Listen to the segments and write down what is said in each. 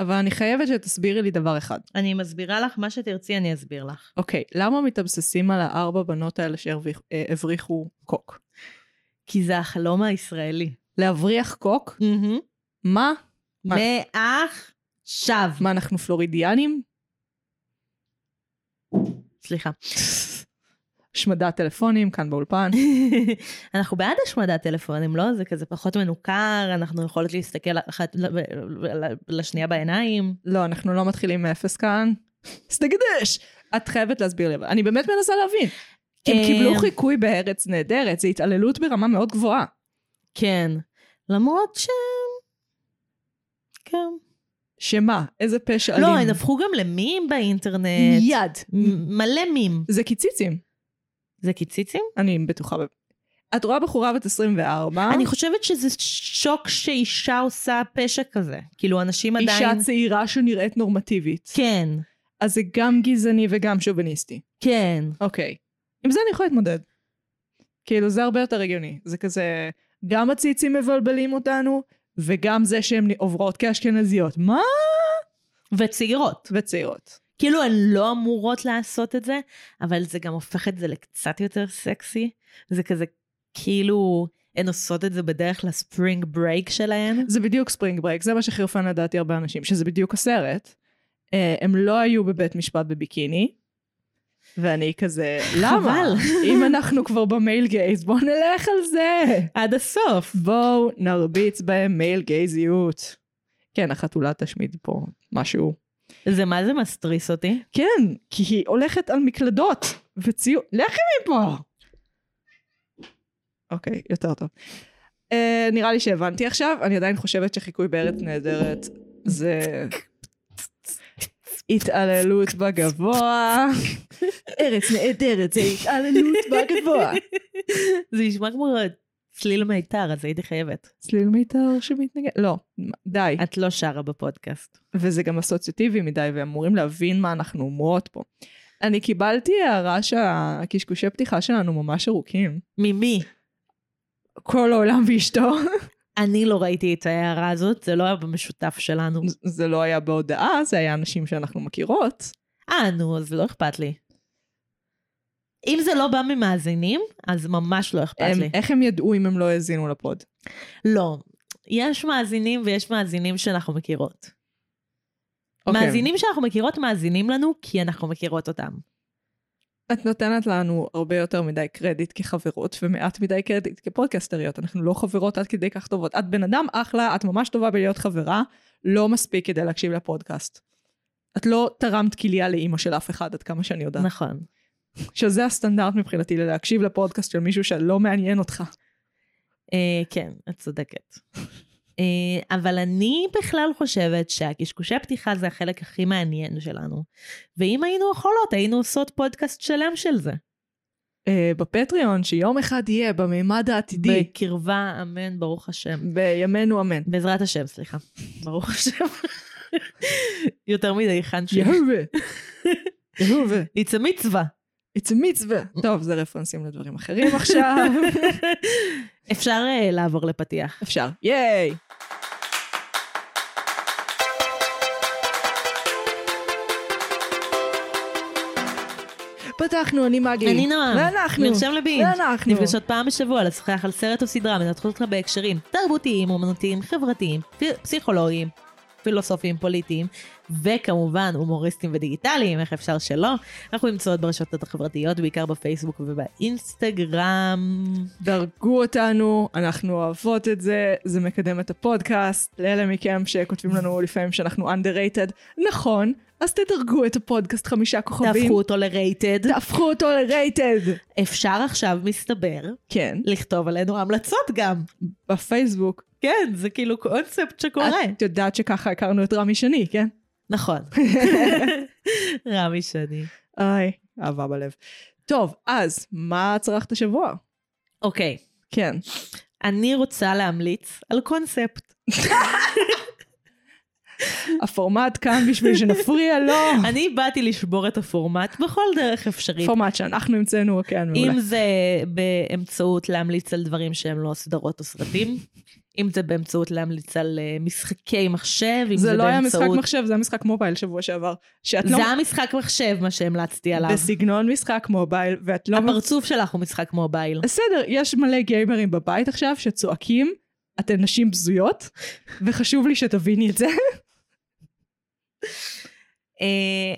אבל אני חייבת שתסבירי לי דבר אחד. אני מסבירה לך, מה שתרצי אני אסביר לך. אוקיי, למה מתאבססים על הארבע בנות האלה שהבריחו קוק? כי זה החלום הישראלי. להבריח קוק? מה? מה? מעכשיו. מה, אנחנו פלורידיאנים? סליחה. השמדת טלפונים כאן באולפן. אנחנו בעד השמדת טלפונים, לא? זה כזה פחות מנוכר, אנחנו יכולות להסתכל אחת לשנייה בעיניים. לא, אנחנו לא מתחילים מאפס כאן. סתגדש! את חייבת להסביר לי, אבל אני באמת מנסה להבין. כי הם קיבלו חיקוי בארץ נהדרת, זו התעללות ברמה מאוד גבוהה. כן. למרות ש... כן. שמה? איזה פשע לא, אלים? הם הפכו גם למים באינטרנט. מיד. מלא מים. זה קיציצים. זה קיציצים? אני בטוחה. את רואה בחורה בת 24, אני חושבת שזה שוק שאישה עושה פשע כזה. כאילו, אנשים עדיין... אישה צעירה שנראית נורמטיבית. כן, אז זה גם גזעני וגם שוביניסטי. כן. אוקיי. עם זה אני יכולה להתמודד. כאילו, זה הרבה יותר הגיוני. זה כזה, גם הציצים מבלבלים אותנו, וגם זה שהן עוברות כאשכנזיות. מה? וצעירות. וצעירות. כאילו, הן לא אמורות לעשות את זה, אבל זה גם הופך את זה לקצת יותר סקסי. זה כזה, כאילו, הן עושות את זה בדרך ל-spring break שלהן. זה בדיוק spring break, זה מה שחירפן לדעתי הרבה אנשים, שזה בדיוק הסרט. אה, הם לא היו בבית משפט בביקיני, ואני כזה, למה? אם אנחנו כבר במייל גייז, בואו נלך על זה. עד הסוף. בואו נרביץ בהם מייל גייזיות. כן, החתולה תשמיד פה משהו. זה מה זה מסטריס אותי? כן, כי היא הולכת על מקלדות וציור... לכי מפה! אוקיי, יותר טוב. Uh, נראה לי שהבנתי עכשיו, אני עדיין חושבת שחיקוי בארץ נהדרת זה התעללות בגבוה. ארץ נהדרת זה התעללות בגבוה. זה נשמע כמו צליל מיתר, אז הייתי חייבת. צליל מיתר שמתנגד? לא, די. את לא שרה בפודקאסט. וזה גם אסוציאטיבי מדי, ואמורים להבין מה אנחנו אומרות פה. אני קיבלתי הערה שהקשקושי פתיחה שלנו ממש ארוכים. ממי? כל העולם ואשתו. אני לא ראיתי את ההערה הזאת, זה לא היה במשותף שלנו. זה לא היה בהודעה, זה היה אנשים שאנחנו מכירות. אה, נו, אז לא אכפת לי. אם זה לא בא ממאזינים, אז ממש לא אכפת הם, לי. איך הם ידעו אם הם לא האזינו לפוד? לא. יש מאזינים ויש מאזינים שאנחנו מכירות. אוקיי. מאזינים שאנחנו מכירות מאזינים לנו כי אנחנו מכירות אותם. את נותנת לנו הרבה יותר מדי קרדיט כחברות ומעט מדי קרדיט כפודקסטריות. אנחנו לא חברות עד כדי כך טובות. את בן אדם אחלה, את ממש טובה בלהיות חברה, לא מספיק כדי להקשיב לפודקאסט. את לא תרמת כליה לאימא של אף אחד, עד כמה שאני יודעת. נכון. שזה הסטנדרט מבחינתי, להקשיב לפודקאסט של מישהו שלא מעניין אותך. אה, כן, את צודקת. אה, אבל אני בכלל חושבת שהקשקושי הפתיחה זה החלק הכי מעניין שלנו. ואם היינו יכולות, היינו עושות פודקאסט שלם של זה. אה, בפטריון, שיום אחד יהיה במימד העתידי, בקרבה, אמן, ברוך השם. בימינו אמן. בעזרת השם, סליחה. ברוך השם. יותר מדי חנשי. יהובה. יהובה. It's a מצווה. It's a מצווה. טוב, זה רפרנסים לדברים אחרים עכשיו. אפשר uh, לעבור לפתיח. אפשר. ייי! פתחנו, אני מגי. אני נועם. ואנחנו. נרשם לבינג'. ואנחנו. נפגשות פעם בשבוע לשוחח על סרט או סדרה, מנתחות אותך בהקשרים תרבותיים, אומנותיים, חברתיים, פסיכולוגיים, פילוסופיים, פוליטיים, וכמובן הומוריסטיים ודיגיטליים, איך אפשר שלא. אנחנו נמצאות ברשתות החברתיות, בעיקר בפייסבוק ובאינסטגרם. דרגו אותנו, אנחנו אוהבות את זה, זה מקדם את הפודקאסט. לאלה מכם שכותבים לנו לפעמים שאנחנו underrated, נכון, אז תדרגו את הפודקאסט חמישה כוכבים. תהפכו אותו לרייטד. תהפכו אותו לרייטד. אפשר עכשיו, מסתבר, כן, לכתוב עלינו המלצות גם. בפייסבוק. כן, זה כאילו קונספט שקורה. את יודעת שככה הכרנו את רמי שני, כן? נכון. רמי שני. איי, אהבה בלב. טוב, אז, מה צרכת השבוע? אוקיי, כן. אני רוצה להמליץ על קונספט. הפורמט כאן בשביל שנפריע לו. אני באתי לשבור את הפורמט בכל דרך אפשרית. פורמט שאנחנו המצאנו, כן, מעולה. אם זה באמצעות להמליץ על דברים שהם לא סדרות או סרטים, אם זה באמצעות להמליץ על אה, משחקי מחשב, אם זה, זה לא היה באמצעות... משחק מחשב, זה היה משחק מובייל שבוע שעבר. שאת לא... זה היה משחק מחשב, מה שהמלצתי עליו. בסגנון משחק מובייל, ואת לא... הפרצוף שלך הוא משחק מובייל. בסדר, יש מלא גיימרים בבית עכשיו שצועקים, אתן נשים בזויות, וחשוב לי שתביני את זה. אה,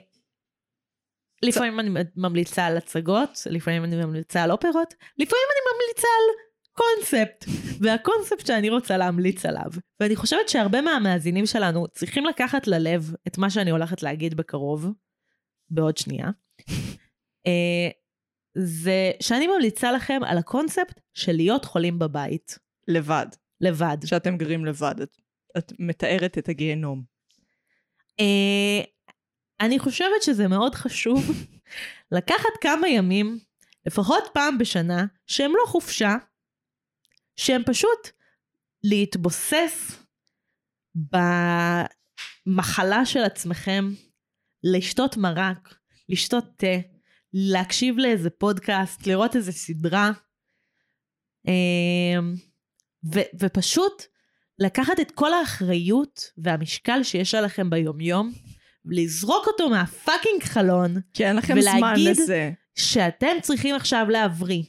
לפעמים אני ממליצה על הצגות, לפעמים אני ממליצה על אופרות, לפעמים אני ממליצה על קונספט. והקונספט שאני רוצה להמליץ עליו, ואני חושבת שהרבה מהמאזינים שלנו צריכים לקחת ללב את מה שאני הולכת להגיד בקרוב, בעוד שנייה, אה, זה שאני ממליצה לכם על הקונספט של להיות חולים בבית. לבד. לבד. שאתם גרים לבד. את, את מתארת את הגיהנום. אה, אני חושבת שזה מאוד חשוב לקחת כמה ימים, לפחות פעם בשנה, שהם לא חופשה, שהם פשוט להתבוסס במחלה של עצמכם, לשתות מרק, לשתות תה, להקשיב לאיזה פודקאסט, לראות איזה סדרה, אמ, ו- ופשוט לקחת את כל האחריות והמשקל שיש עליכם ביומיום, ולזרוק אותו מהפאקינג חלון, כי אין לכם זמן ולהגיד- לזה. שאתם צריכים עכשיו להבריא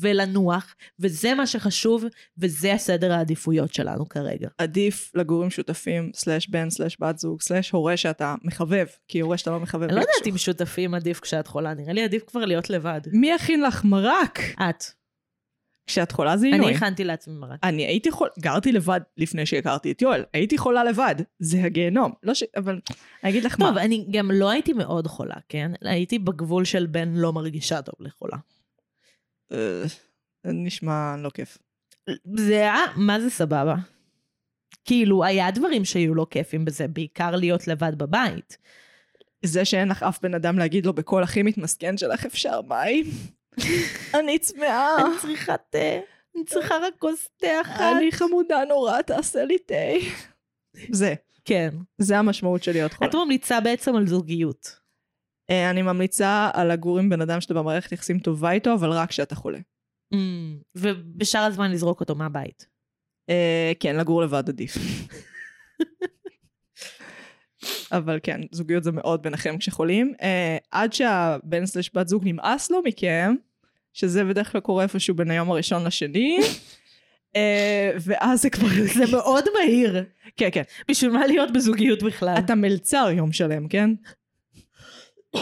ולנוח, וזה מה שחשוב, וזה הסדר העדיפויות שלנו כרגע. עדיף לגור עם שותפים, סלאש בן, סלאש בת זוג, סלאש הורה שאתה מחבב, כי הורה שאתה לא מחבב. אני לא יודעת. אם שותפים עדיף כשאת חולה, נראה לי עדיף כבר להיות לבד. מי יכין לך מרק? את. כשאת חולה זה עינוי. אני הכנתי לעצמי מרק. אני הייתי חולה, גרתי לבד לפני שהכרתי את יואל, הייתי חולה לבד, זה הגיהנום. לא ש... אבל אני אגיד לך טוב, מה, אני גם לא הייתי מאוד חולה, כן? הייתי בגבול של בן לא מרגישה טוב לחולה. אה, נשמע לא כיף. זה היה, מה זה סבבה? כאילו, היה דברים שהיו לא כיפים בזה, בעיקר להיות לבד בבית. זה שאין לך אף בן אדם להגיד לו בקול הכי מתמסכן שלך אפשר מים? אני צמאה, אני צריכה תה, אני צריכה רק כוס תה אחת. אני חמודה נורא, תעשה לי תה. זה, כן. זה המשמעות של להיות חולה. את ממליצה בעצם על זוגיות. אה, אני ממליצה על לגור עם בן אדם שאתה במערכת יחסים טובה איתו, אבל רק כשאתה חולה. Mm, ובשאר הזמן לזרוק אותו מהבית. אה, כן, לגור לבד עדיף. אבל כן, זוגיות זה מאוד ביניכם כשחולים. אה, עד שהבן סלש בת זוג נמאס לו מכם, שזה בדרך כלל קורה איפשהו בין היום הראשון לשני, אה, ואז זה כבר... זה מאוד מהיר. כן, כן. בשביל מה להיות בזוגיות בכלל? אתה מלצר יום שלם, כן?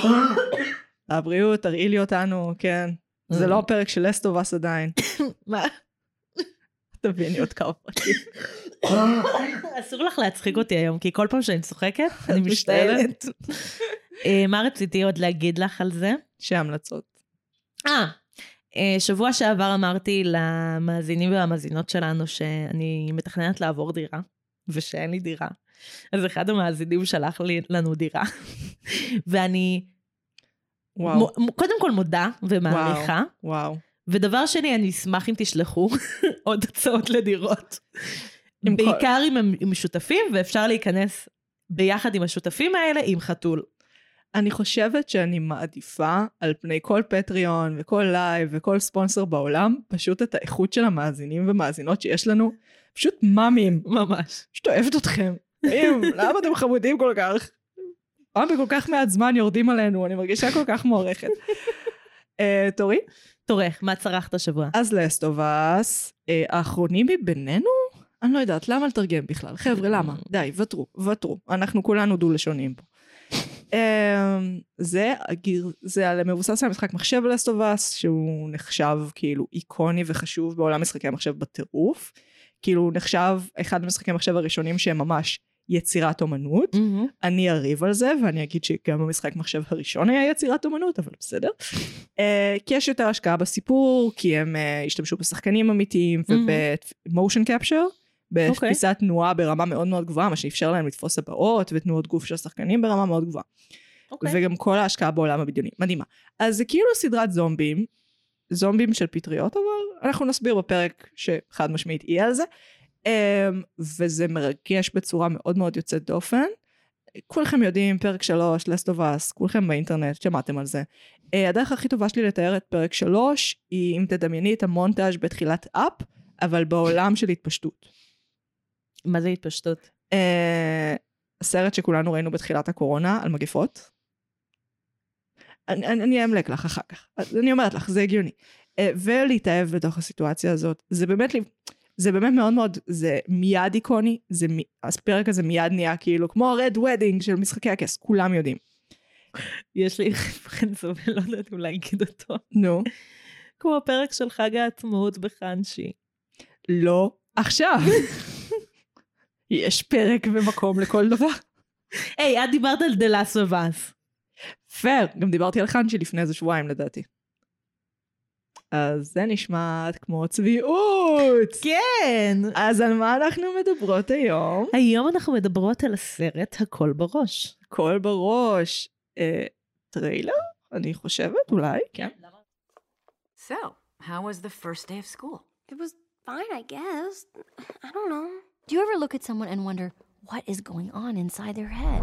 הבריאות, תרעי לי אותנו, כן. זה לא הפרק של לסטובס עדיין. מה? תביני עוד כמה פרקים. אסור לך להצחיק אותי היום, כי כל פעם שאני צוחקת, אני משתעלת. אה, מה רציתי עוד להגיד לך על זה? שהמלצות. אה, אה, שבוע שעבר אמרתי למאזינים והמאזינות שלנו שאני מתכננת לעבור דירה, ושאין לי דירה. אז אחד המאזינים שלח לי, לנו דירה, ואני וואו, מ- קודם כל מודה ומעריכה, וואו. ודבר שני, אני אשמח אם תשלחו עוד הצעות לדירות. עם כל- בעיקר אם הם עם שותפים, ואפשר להיכנס ביחד עם השותפים האלה עם חתול. אני חושבת שאני מעדיפה על פני כל Patreon וכל live וכל ספונסר בעולם, פשוט את האיכות של המאזינים ומאזינות שיש לנו. פשוט מהממים. ממש. פשוט אוהבת אתכם. למה אתם חמודים כל כך? למה בכל כך מעט זמן יורדים עלינו? אני מרגישה כל כך מוערכת. אה, תורי? תורך, מה צרכת השבוע? אז לסטובס, אה, האחרונים מבינינו? אני לא יודעת, למה לתרגם בכלל? חבר'ה, למה? די, ותרו, ותרו. אנחנו כולנו דו-לשוניים פה. אה, זה, זה על- מבוסס על משחק מחשב לסטובס, שהוא נחשב כאילו איקוני וחשוב בעולם משחקי המחשב בטירוף. כאילו הוא נחשב אחד המשחקי המחשב הראשונים שהם ממש יצירת אומנות. מהמם. אני אריב על זה, ואני אגיד שגם המשחק מחשב הראשון היה יצירת אומנות, אבל בסדר. uh, כי יש יותר השקעה בסיפור, כי הם uh, השתמשו בשחקנים אמיתיים ובמושן קפצ'ר, בתפיסת תנועה ברמה מאוד מאוד גבוהה, מה שאפשר להם לתפוס הבעות ותנועות גוף של השחקנים ברמה מאוד גבוהה. אוקיי. וגם כל ההשקעה בעולם הבדיוני, מדהימה. אז זה כאילו סדרת זומבים, זומבים של פטריות, אבל אנחנו נסביר בפרק שחד משמעית יהיה על זה. Um, וזה מרגש בצורה מאוד מאוד יוצאת דופן. כולכם יודעים, פרק 3, Last of Us, כולכם באינטרנט, שמעתם על זה. אה, הדרך הכי טובה שלי לתאר את פרק 3, היא אם תדמייני את המונטאז' בתחילת אפ, אבל בעולם של התפשטות. מה זה התפשטות? אה, הסרט שכולנו ראינו בתחילת הקורונה על מגפות. אני, אני, אני אמלק לך אחר כך. אני אומרת לך, זה הגיוני. אה, ולהתאהב בתוך הסיטואציה הזאת. זה באמת, זה באמת מאוד מאוד, זה מיד איקוני, זה, מ- הפרק הזה מיד נהיה כאילו כמו ה-red wedding של משחקי הכס, כולם יודעים. יש לי רפרנס, אבל לא יודעת אם להגיד אותו. נו, כמו הפרק של חג העצמאות בחנשי. לא עכשיו. יש פרק ומקום לכל דבר. היי, את דיברת על The Last of Us. פייר, גם דיברתי על חנשי לפני איזה שבועיים לדעתי. אז זה נשמע כמו צביעות. כן! אז על מה אנחנו מדברות היום? היום אנחנו מדברות על הסרט הכל בראש. קול בראש. אה, טריילר? אני חושבת, אולי, כן. So, how was the first day of school? It was fine, I guess. I don't know. Do you ever look at someone and wonder what is going on inside their head?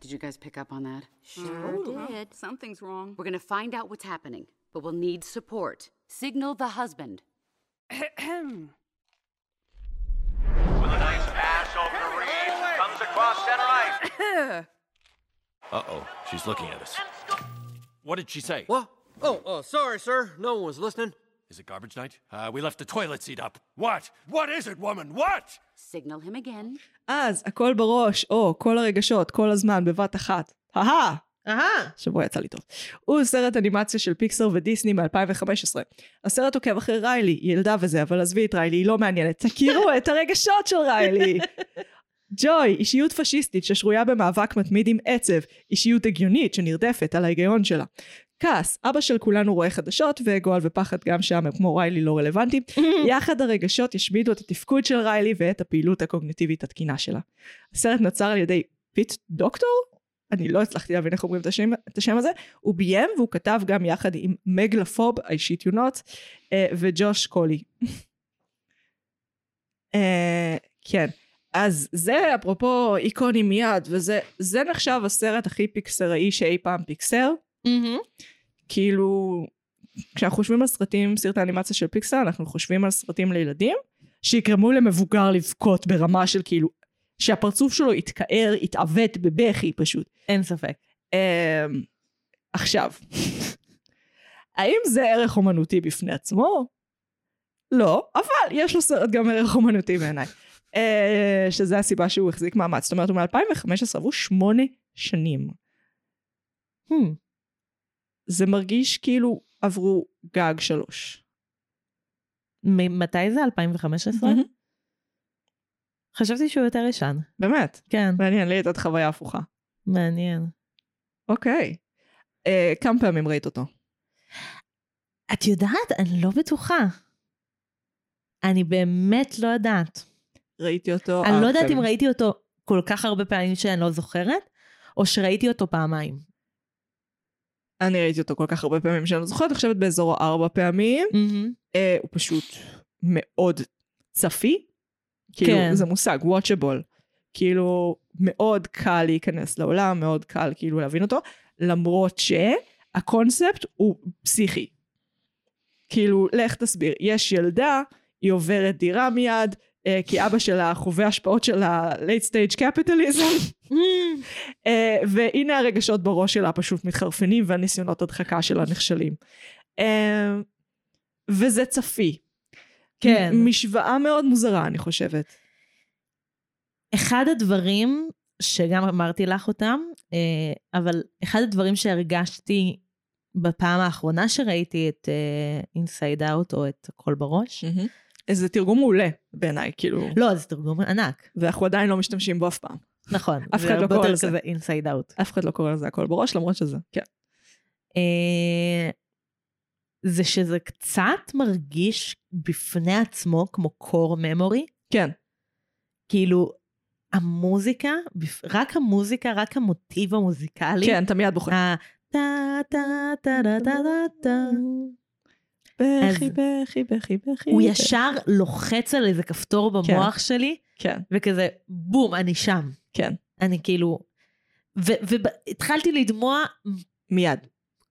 Did you guys pick up on that? Sure did. Something's wrong. We're gonna find out what's happening, but we'll need support. Signal the husband. With a nice pass over to Reeves, comes across center ice. Uh-oh, she's looking at us. What did she say? What? Oh, oh, sorry, sir. No one was listening. Is it garbage night? Uh, we left the toilet seat up. What? What is it, woman? What? Signal him again. אז הכל בראש, או כל הרגשות, כל הזמן, בבת אחת. אהה! אהה. שבוע יצא לי טוב. הוא סרט אנימציה של פיקסר ודיסני מ-2015. הסרט עוקב אחרי ריילי, היא ילדה וזה, אבל עזבי את ריילי, היא לא מעניינת. תכירו את הרגשות של ריילי. ג'וי, אישיות פשיסטית ששרויה במאבק מתמיד עם עצב, אישיות הגיונית שנרדפת על ההיגיון שלה. כעס, אבא של כולנו רואה חדשות, וגועל ופחד גם שם הם כמו ריילי לא רלוונטיים. יחד הרגשות ישמידו את התפקוד של ריילי ואת הפעילות הקוגניטיבית התקינה שלה. הסרט נוצר על ידי פיט דוקטור? אני לא הצלחתי להבין איך אומרים את השם, את השם הזה. הוא ביים והוא כתב גם יחד עם מג לפוב, האישית יונות, אה, וג'וש קולי. אה, כן. אז זה אפרופו איקוני מיד, וזה זה נחשב הסרט הכי פיקסראי שאי פעם פיקסר. כאילו, כשאנחנו חושבים על סרטים, סרטי אנימציה של פיקסר, אנחנו חושבים על סרטים לילדים, שיגרמו למבוגר לבכות ברמה של כאילו, שהפרצוף שלו יתכער, יתעוות בבכי פשוט. אין ספק. אמ, עכשיו, האם זה ערך אומנותי בפני עצמו? לא, אבל יש לסרט גם ערך אומנותי בעיניי. אה, שזה הסיבה שהוא החזיק מאמץ. זאת אומרת, הוא מ-2015 עברו שמונה שנים. Hmm. זה מרגיש כאילו עברו גג שלוש. ממתי זה? 2015? מהמם. חשבתי שהוא יותר ישן. באמת, כן, מעניין, לי הייתה חוויה הפוכה. מעניין. אוקיי. אה, כמה פעמים ראית אותו? את יודעת? אני לא בטוחה. אני באמת לא יודעת. ראיתי אותו אני לא יודעת אם. ראיתי אותו כל כך הרבה פעמים שאני לא זוכרת, או שראיתי אותו פעמיים. אני ראיתי אותו כל כך הרבה פעמים שאני לא זוכרת, אני חושבת באזור ארבע פעמים. אה, הוא פשוט מאוד צפי. כאילו, כן. זה מושג, watchable. כאילו, מאוד קל להיכנס לעולם, מאוד קל כאילו להבין אותו, למרות שהקונספט הוא פסיכי. כאילו, לך תסביר, יש ילדה, היא עוברת דירה מיד, אה, כי אבא שלה חווה השפעות של ה-late stage capitalism, אה, והנה הרגשות בראש שלה פשוט מתחרפנים והניסיונות הדחקה שלה נכשלים. אה, וזה צפי. כן. משוואה מאוד מוזרה, אני חושבת. אחד הדברים שגם אמרתי לך אותם, אה, אבל אחד הדברים שהרגשתי בפעם האחרונה שראיתי את Inside אה, Out או את הקול בראש, איזה תרגום מעולה בעיניי, כאילו, לא, זה תרגום ענק, ואנחנו עדיין לא משתמשים בו אף פעם. נכון. אף זה אחד לא הרבה קורא יותר לזה. כזה Inside Out. אף אחד לא קורא לזה הקול בראש, למרות שזה, כן. זה שזה קצת מרגיש בפני עצמו כמו core memory, כן, כאילו המוזיקה, רק המוזיקה, רק המוטיב המוזיקלי. כן, אתה מיד בוחר. ה- טה טה טה טה טה טה טה. בכי, בכי, בכי, בכי. הוא. ישר לוחץ על איזה כפתור במוח שלי, כן, וכזה בום, אני שם. כן. אני כאילו, והתחלתי לדמוע מיד.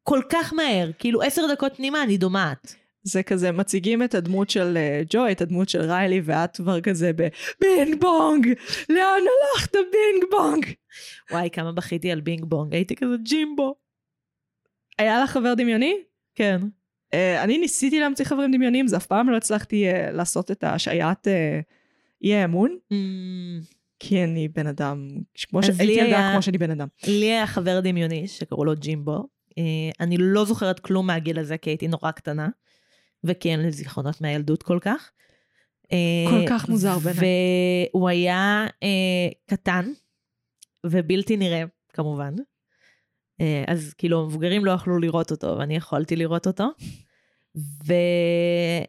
כל כך מהר, כאילו עשר דקות פנימה אני דומעת. זה כזה, מציגים את הדמות של אה, ג'וי, את הדמות של ריילי, ואת כבר כזה בבינג בונג, לאן הלכת בינג בונג? וואי, כמה בכיתי על בינג בונג, הייתי כזה ג'ימבו. היה לך חבר דמיוני? כן. אה, אני ניסיתי להמציא חברים דמיוניים, זה אף פעם לא הצלחתי אה, לעשות את ההשעיית אה, אי האמון, אממ, כי אני בן אדם, כמו אז שהייתי לי ילדה היה- כמו שאני בן אדם. לי היה חבר דמיוני שקראו לו ג'ימבו. אה, אני לא זוכרת כלום מהגיל הזה כי הייתי נורא קטנה, וכי אין לי זיכרונות מהילדות כל כך. אה, כל כך מוזר בעיניי. והוא היה אה, קטן ובלתי נראה, כמובן. אז כאילו המבוגרים לא יכלו לראות אותו, ואני יכולתי לראות אותו. והיה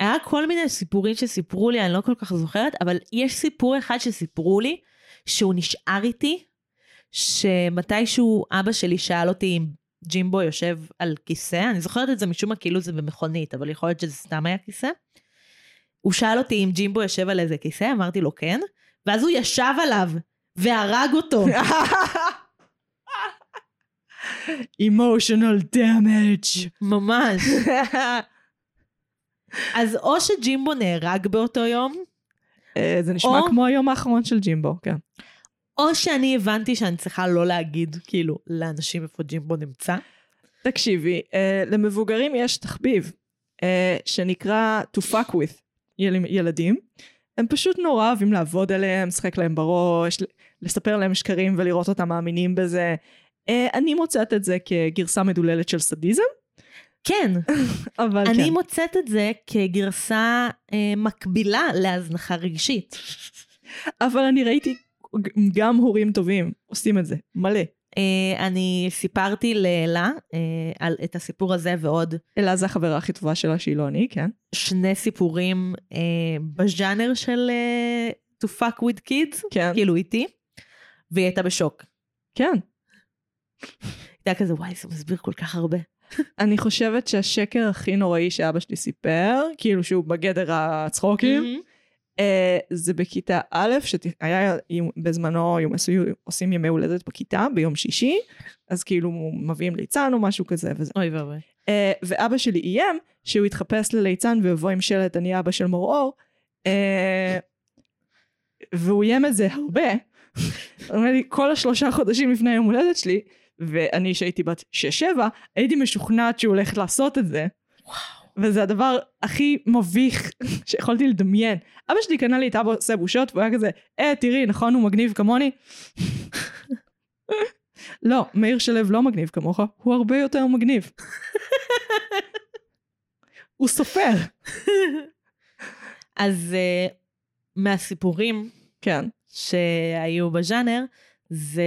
היה כל מיני סיפורים שסיפרו לי, אני לא כל כך זוכרת, אבל יש סיפור אחד שסיפרו לי, שהוא נשאר איתי, שמתישהו אבא שלי שאל אותי אם ג'ימבו יושב על כיסא, אני זוכרת את זה משום מה כאילו זה במכונית, אבל יכול להיות שזה סתם היה כיסא. הוא שאל אותי אם ג'ימבו יושב על איזה כיסא, אמרתי לו כן, ואז הוא ישב עליו והרג אותו. emotional damage. ממש. אז או שג'ימבו נהרג באותו יום, אה, זה נשמע או- כמו היום האחרון של ג'ימבו, כן. או שאני הבנתי שאני צריכה לא להגיד, כאילו, לאנשים איפה ג'ימבו נמצא. תקשיבי, אה, למבוגרים יש תחביב אה, שנקרא to fuck with יל, ילדים. הם פשוט נורא אוהבים לעבוד עליהם, לשחק להם בראש, לספר להם שקרים ולראות אותם מאמינים בזה. אה, אני מוצאת את זה כגרסה מדוללת של סדיזם, כן, אבל אני כן. מוצאת את זה כגרסה אה, מקבילה להזנחה רגשית. אבל אני ראיתי גם הורים טובים עושים את זה, מלא. אה, אני סיפרתי לאלה אה, על את הסיפור הזה ועוד אלה זה החברה הכי טובה שלה שהיא לא אני, כן? שני סיפורים אה, בז'אנר של to fuck with kids, כן. כאילו איתי, והיא הייתה בשוק. כן. הייתה כזה, וואי, זה מסביר כל כך הרבה. אני חושבת שהשקר הכי נוראי שאבא שלי סיפר, כאילו שהוא בגדר הצחוקים, אה, זה בכיתה א', שהיה בזמנו יום- עשו- עושים ימי הולדת בכיתה ביום שישי, אז כאילו מביאים ליצן או משהו כזה וזה. אוי ואבוי. אה, ואבא שלי איים שהוא יתחפש לליצן ויבוא עם שלט אני אבא של מור-אור, אה, והוא איים את זה הרבה. הוא אומר לי, כל השלושה חודשים לפני יום הולדת שלי, ואני שהייתי בת שש-שבע, הייתי משוכנעת שהוא הולך לעשות את זה. וזה הדבר הכי מביך שיכולתי לדמיין. אבא שלי קנה לי את אבא עושה בושות, והוא היה כזה, אה, תראי, נכון הוא מגניב כמוני? לא, מאיר שלו לא מגניב כמוך, הוא הרבה יותר מגניב. הוא סופר. אז אה, מהסיפורים כן. שהיו בז'אנר, זה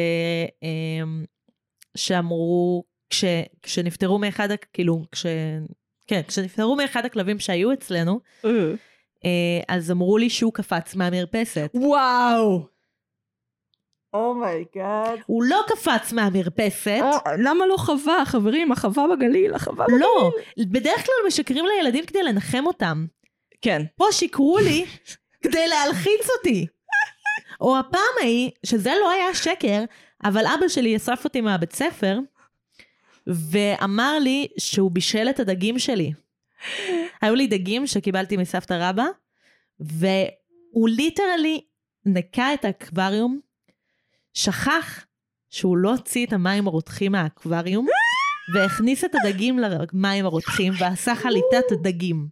אמ, שאמרו, כש, כשנפטרו מאחד, כאילו, כש... כן, כשנפטרו מאחד הכלבים שהיו אצלנו, אה, אז אמרו לי שהוא קפץ מהמרפסת. וואו! Oh my God. הוא לא קפץ מהמרפסת, למה לא חווה, חברים? החווה בגליל, החווה בגליל. לא, בדרך כלל משקרים לילדים כדי לנחם אותם. כן. פה שיקרו לי כדי להלחיץ אותי. או הפעם ההיא, שזה לא היה שקר, אבל אבא שלי אסף אותי מהבית ספר, ואמר לי שהוא בישל את הדגים שלי. היו לי דגים שקיבלתי מסבתא רבא, והוא ליטרלי נקה את האקווריום, שכח שהוא לא הוציא את המים הרותחים מהאקווריום, והכניס את הדגים למים הרותחים, ועשה חליטת דגים.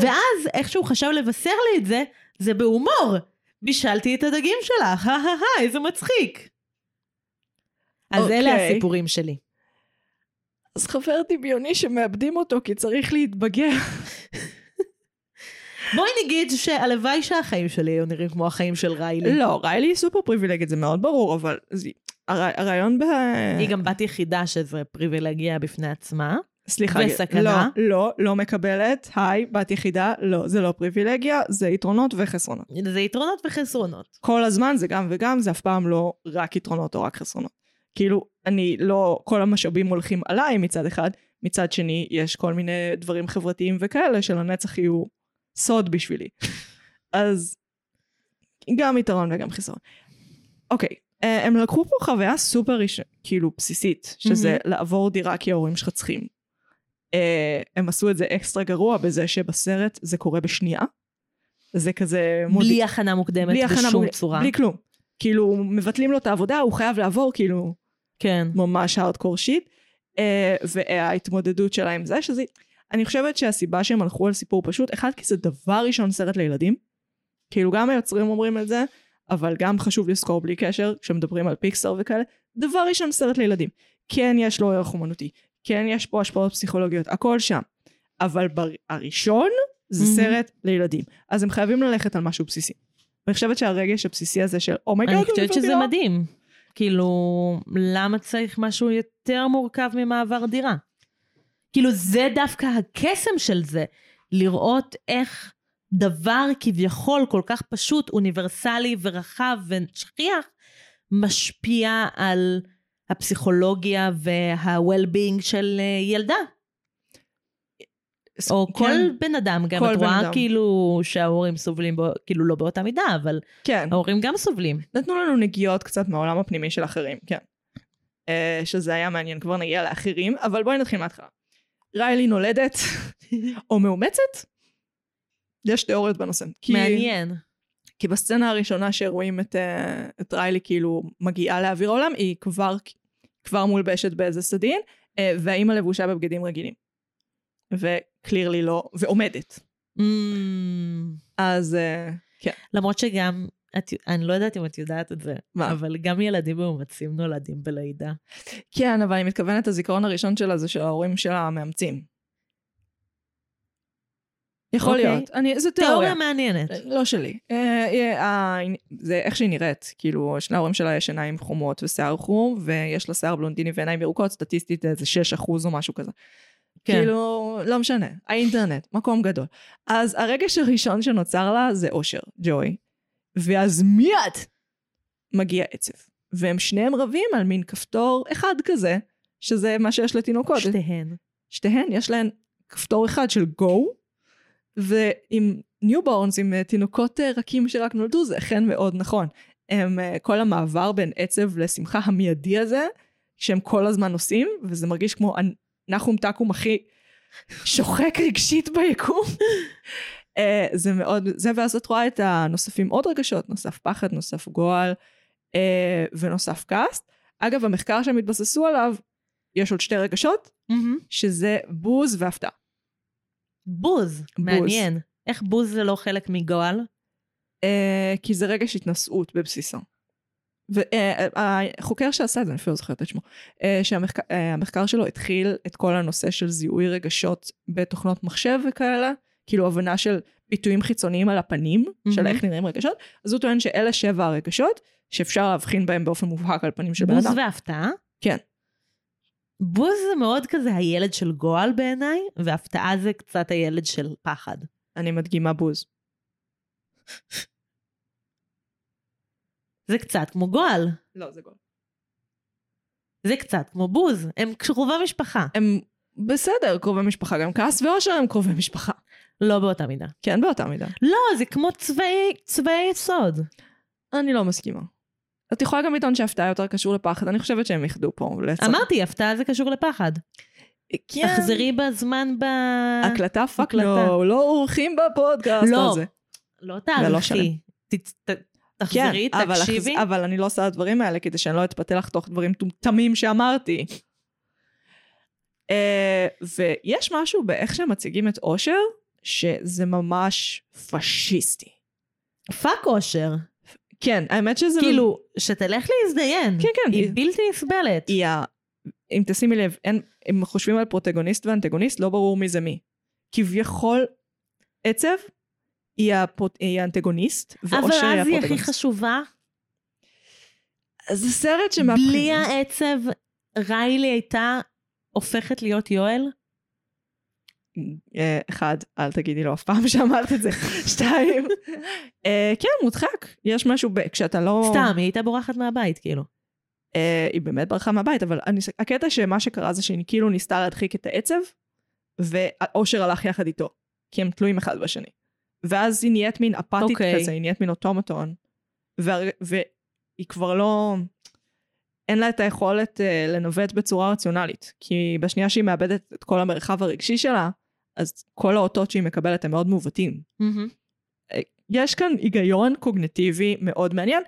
ואז איכשהו חשב לבשר לי את זה, זה בהומור. בישלתי את הדגים שלך, הא הא הא, איזה מצחיק. אז אלה אוקיי. הסיפורים שלי. אז חבר דמיוני שמאבדים אותו כי צריך להתבגר. בואי נגיד שהלוואי שהחיים שלי היו נראים כמו החיים של ריילי. לא, ריילי היא סופר פריבילגית, זה מאוד ברור, אבל זה- הר- הרעיון ב... היא גם בת יחידה שזה פריבילגיה בפני עצמה. סליחה, וסכנה. לא, לא, לא מקבלת. היי, בת יחידה, לא, זה לא פריבילגיה, זה יתרונות וחסרונות. זה יתרונות וחסרונות. כל הזמן זה גם וגם, זה אף פעם לא רק יתרונות או רק חסרונות. כאילו, אני לא, כל המשאבים הולכים עליי מצד אחד, מצד שני, יש כל מיני דברים חברתיים וכאלה שלנצח יהיו סוד בשבילי. אז גם יתרון וגם חיסרון. אוקיי, אה, הם לקחו פה חוויה סופר ראש... כאילו בסיסית, שזה לעבור דירה כי ההורים שלך צריכים. אה, הם עשו את זה אקסטרה גרוע בזה שבסרט זה קורה בשנייה. זה כזה... בלי הכנה מוקדמת בלי הכנה בשום מוקד- צורה. בלי כלום. כאילו, מבטלים לו את העבודה, הוא חייב לעבור כאילו כן. ממש הארדקור שיט. אה, וההתמודדות שלה עם זה, שזה... אני חושבת שהסיבה שהם הלכו על סיפור פשוט, אחד, כי זה דבר ראשון סרט לילדים. כאילו, גם היוצרים אומרים את זה, אבל גם חשוב לזכור בלי קשר, כשמדברים על פיקסר וכאלה, דבר ראשון סרט לילדים. כן יש לו ערך אומנותי, כן יש פה השפעות פסיכולוגיות, הכל שם. אבל בר... הראשון זה מהמם. סרט לילדים. אז הם חייבים ללכת על משהו בסיסי. ואני חושבת שהרגש הבסיסי הזה של Oh my God, אני חושבת שזה מדהים. כאילו, למה צריך משהו יותר מורכב ממעבר דירה? כאילו, זה דווקא הקסם של זה, לראות איך דבר כביכול כל כך פשוט, אוניברסלי ורחב ושכיח, משפיע על הפסיכולוגיה וה-well-being של אה, ילדה. או כל בן אדם, גם כן. את רואה אדם. כאילו שההורים סובלים, בו, כאילו לא באותה מידה, אבל כן. ההורים גם סובלים. נתנו לנו נגיעות קצת מהעולם הפנימי של אחרים, כן. אה, שזה היה מעניין, כבר נגיע לאחרים, אבל בואי נתחיל מההתחלה. ריילי נולדת, או מאומצת? יש תיאוריות בנושא. כי, מעניין. כי בסצנה הראשונה שרואים את, אה, את ריילי כאילו מגיעה לאוויר העולם, היא כבר, כבר מולבשת באיזה סדין, אה, והאימא לבושה בבגדים רגילים. וקלירלי לא, ועומדת. Mm, אז אה, כן. למרות שגם, את, אני לא יודעת אם את יודעת את זה, מה? אבל גם ילדים מאומצים נולדים בלידה. כן, אבל אני מתכוונת, הזיכרון הראשון שלה זה של ההורים של המאמצים. יכול אוקיי. להיות. אני, זה תיאוריה. תיאוריה מעניינת. לא שלי. אה, אה, אה, זה איך שהיא נראית. כאילו, שני ההורים שלה יש עיניים חומות ושיער חום, ויש לה שיער בלונדיני ועיניים ירוקות, סטטיסטית איזה 6 אחוז או משהו כזה. כן. כאילו, לא משנה. האינטרנט, מקום גדול. אז הרגש הראשון שנוצר לה זה אושר, ג'וי. ואז מיד מגיע עצב. והם שניהם רבים על מין כפתור אחד כזה, שזה מה שיש לתינוקות. שתיהן. שתיהן יש להן כפתור אחד של go, ועם newborns, עם אה, תינוקות אה, רכים שרק נולדו, זה אכן מאוד נכון. הם, אה, כל המעבר בין עצב לשמחה המיידי הזה, שהם כל הזמן עושים, וזה מרגיש כמו נחום תקום הכי שוחק רגשית ביקום. אה, זה מאוד, זה ואז את רואה את הנוספים עוד רגשות, נוסף פחד, נוסף גועל, אה, ונוסף כעס. אגב, המחקר שהם התבססו עליו, יש עוד שתי רגשות, מהמם. שזה בוז והפתעה. בוז. מעניין. איך בוז זה לא חלק מגועל? אה, כי זה רגש התנשאות בבסיסו. והחוקר שעשה את זה, אני אפילו לא זוכרת את שמו, אה, שהמחקר שלו התחיל את כל הנושא של זיהוי רגשות בתוכנות מחשב וכאלה, כאילו הבנה של ביטויים חיצוניים על הפנים, של מהמם. איך נראים רגשות, אז הוא טוען שאלה שבע הרגשות, שאפשר להבחין בהם באופן מובהק על פנים של בן בוז אדם. והפתעה? כן. בוז זה מאוד כזה הילד של גועל בעיניי, והפתעה זה קצת הילד של פחד. אני מדגימה בוז. זה קצת כמו גועל. לא, זה גול. זה קצת כמו בוז. הם קרובי משפחה. הם בסדר, קרובי משפחה, גם כעס ואושר הם קרובי משפחה. לא באותה מידה. כן, באותה מידה. לא, זה כמו צבעי, צבעי יסוד. אני לא מסכימה. את יכולה גם לטעון שהפתעה יותר קשור לפחד, אני חושבת שהם איחדו פה. לצד- אמרתי, הפתעה זה קשור לפחד. כן. תחזרי בזמן ב... הקלטה fuck. לא, לא אורחים בפודקאסט לא. הזה. לא. תערכי. ת- תחזרי, כן, אבל, תקשיבי. אבל אני לא עושה את הדברים האלה כדי שאני לא אתפתה לחתוך דברים מטומטמים שאמרתי. אה, ויש משהו באיך שהם מציגים את אושר, שזה ממש פשיסטי. Fuck אושר. כן, האמת שזה... כאילו, שתלך להזדיין. כן, כן. היא בלתי נסבלת. היא ה... אם תשימי לב, אין, אם חושבים על פרוטגוניסט ואנטגוניסט, לא ברור מי זה מי. כביכול עצב היא, הפרוט... היא האנטגוניסט, אבל ואושר היא אז היא הכי. חשובה. זה סרט שמה... בלי העצב, ריילי הייתה הופכת להיות יואל? אה, אחד, אל תגידי לו אף פעם שאמרת את זה. שתיים, אה, כן, מודחק. יש משהו, ב... כשאתה לא... סתם, היא הייתה בורחת מהבית, כאילו. אה, היא באמת ברחה מהבית, אבל אני... הקטע שמה שקרה זה שהיא כאילו ניסתה להדחיק את העצב, ואושר הלך יחד איתו. כי הם תלויים אחד בשני. ואז היא נהיית מין אפתית אוקיי. כזה, היא נהיית מין אוטומטון. וה... היא כבר לא... אין לה את היכולת uh, לנווט בצורה רציונלית. כי בשנייה שהיא מאבדת את כל המרחב הרגשי שלה, אז כל האותות שהיא מקבלת הם מאוד מעוותים. מהמם. יש כאן היגיון קוגנטיבי מאוד מעניין.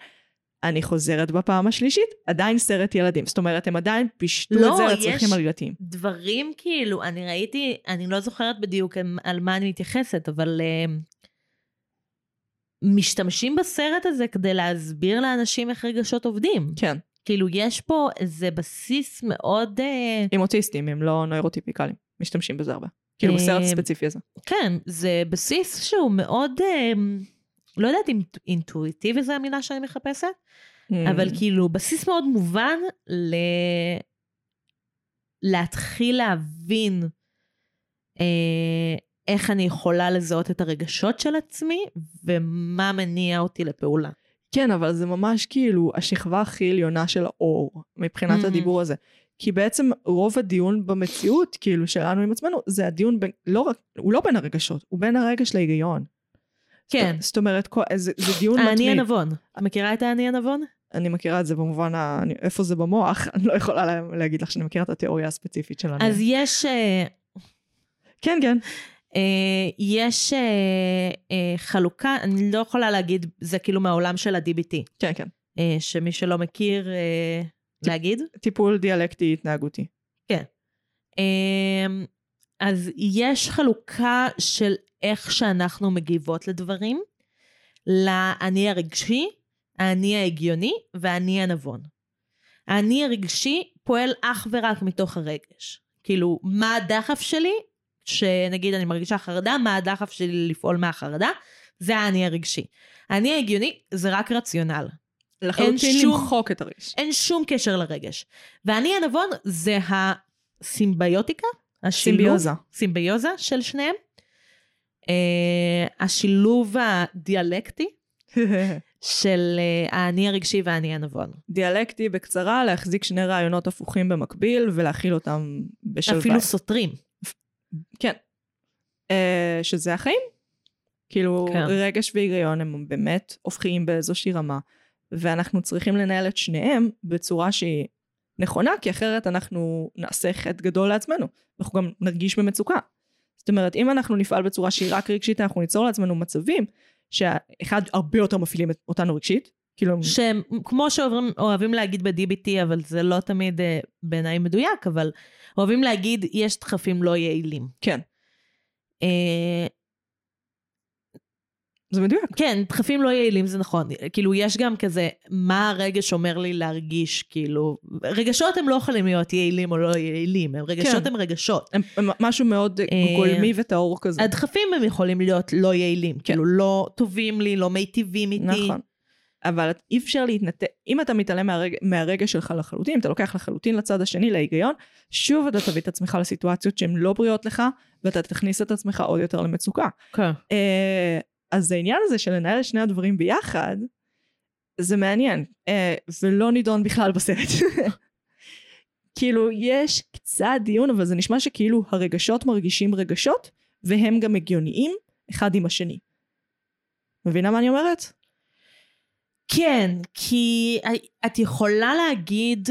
אני חוזרת בפעם השלישית, עדיין סרט ילדים. זאת אומרת, הם עדיין פישטו לא, את זה יש- לצרכים עלילתיים. דברים כאילו, אני ראיתי, אני לא זוכרת בדיוק על מה אני מתייחסת, אבל uh, משתמשים בסרט הזה כדי להסביר לאנשים איך רגשות עובדים. כן, כאילו, יש פה איזה בסיס מאוד... Uh, עם אוטיסטים, הם לא נוירוטיפיקליים. משתמשים בזה הרבה. כאילו בסרט אה, הספציפי הזה. כן, זה בסיס שהוא מאוד, אה, לא יודעת אם אינטואיטיבי זו המילה שאני מחפשת, אבל Mm. כאילו בסיס מאוד מובן ל... להתחיל להבין אה, איך אני יכולה לזהות את הרגשות של עצמי ומה מניע אותי לפעולה. כן, אבל זה ממש כאילו השכבה הכי עליונה של האור, מבחינת Mhm. הדיבור הזה. כי בעצם רוב הדיון במציאות, כאילו, שלנו עם עצמנו, זה הדיון בין, לא רק, הוא לא בין הרגשות, הוא בין הרגש להיגיון. כן. זאת, זאת אומרת, כל, זה, זה דיון האני מתמיד. הנבון. את מכירה את האני הנבון? אני מכירה את זה במובן, ה, אני, איפה זה במוח, אני לא יכולה לה, להגיד לך שאני מכירה את התיאוריה הספציפית של אני. אז יש... אה, כן, כן. אה, יש אה, אה, חלוקה, אני לא יכולה להגיד, זה כאילו מהעולם של ה-DBT, כן, כן. שמי שלא מכיר, להגיד. טיפול דיאלקטי התנהגותי. אמ, אז יש חלוקה של איך שאנחנו מגיבות לדברים, לאני הרגשי, האני ההגיוני והאני הנבון. האני הרגשי פועל אך ורק מתוך הרגש. כאילו, מה הדחף שלי? שנגיד אני מרגישה חרדה, מה הדחף שלי לפעול מהחרדה? זה האני הרגשי. האני ההגיוני זה רק רציונל. לחלוטין שום- למחוק את הרגש. אין שום קשר לרגש. והאני הנבון זה הסימביוטיקה, השילוב, סימביוזה. סימביוזה של שניהם. Uh, השילוב הדיאלקטי של uh, האני הרגשי והאני הנבון. דיאלקטי בקצרה, להחזיק שני רעיונות הפוכים במקביל ולהכיל אותם בשלווה. אפילו סותרים. כן. אה, שזה החיים. כאילו, כן. רגש והיגיון הם באמת הופכים באיזושהי רמה, ואנחנו צריכים לנהל את שניהם בצורה שהיא נכונה, כי אחרת אנחנו נעשה חטא גדול לעצמנו. אנחנו גם נרגיש במצוקה. זאת אומרת, אם אנחנו נפעל בצורה שהיא רק רגשית, אנחנו ניצור לעצמנו מצבים שאחד הרבה יותר מפעילים אותנו רגשית, כאילו, שהם, כמו שאוהבים להגיד ב-DBT, אבל זה לא תמיד uh, בעיניי מדויק, אבל אוהבים להגיד, יש דחפים לא יעילים. כן, Uh, זה מדויק. כן, דחפים לא יעילים זה נכון. כאילו, יש גם כזה, מה הרגש אומר לי להרגיש, כאילו... רגשות הם לא יכולים להיות יעילים או לא יעילים, הם רגשות כן. הם רגשות. הם, הם משהו מאוד אה, גולמי וטהור כזה. הדחפים הם יכולים להיות לא יעילים, כאילו לא טובים לי, לא מיטיבים איתי. נכון. אבל אי אפשר להתנתק, אם אתה מתעלם מהרג, מהרגש שלך לחלוטין, אתה לוקח לחלוטין לצד השני, להיגיון, שוב אתה תביא את עצמך לסיטואציות שהן לא בריאות לך, ואתה תכניס את עצמך עוד יותר למצוקה. כן. אה, אז העניין הזה של לנהל את שני הדברים ביחד, זה מעניין, אה, ולא נידון בכלל בסרט. כאילו, יש קצת דיון, אבל זה נשמע שכאילו הרגשות מרגישים רגשות, והם גם הגיוניים אחד עם השני. מבינה מה אני אומרת? כן, כי את יכולה להגיד...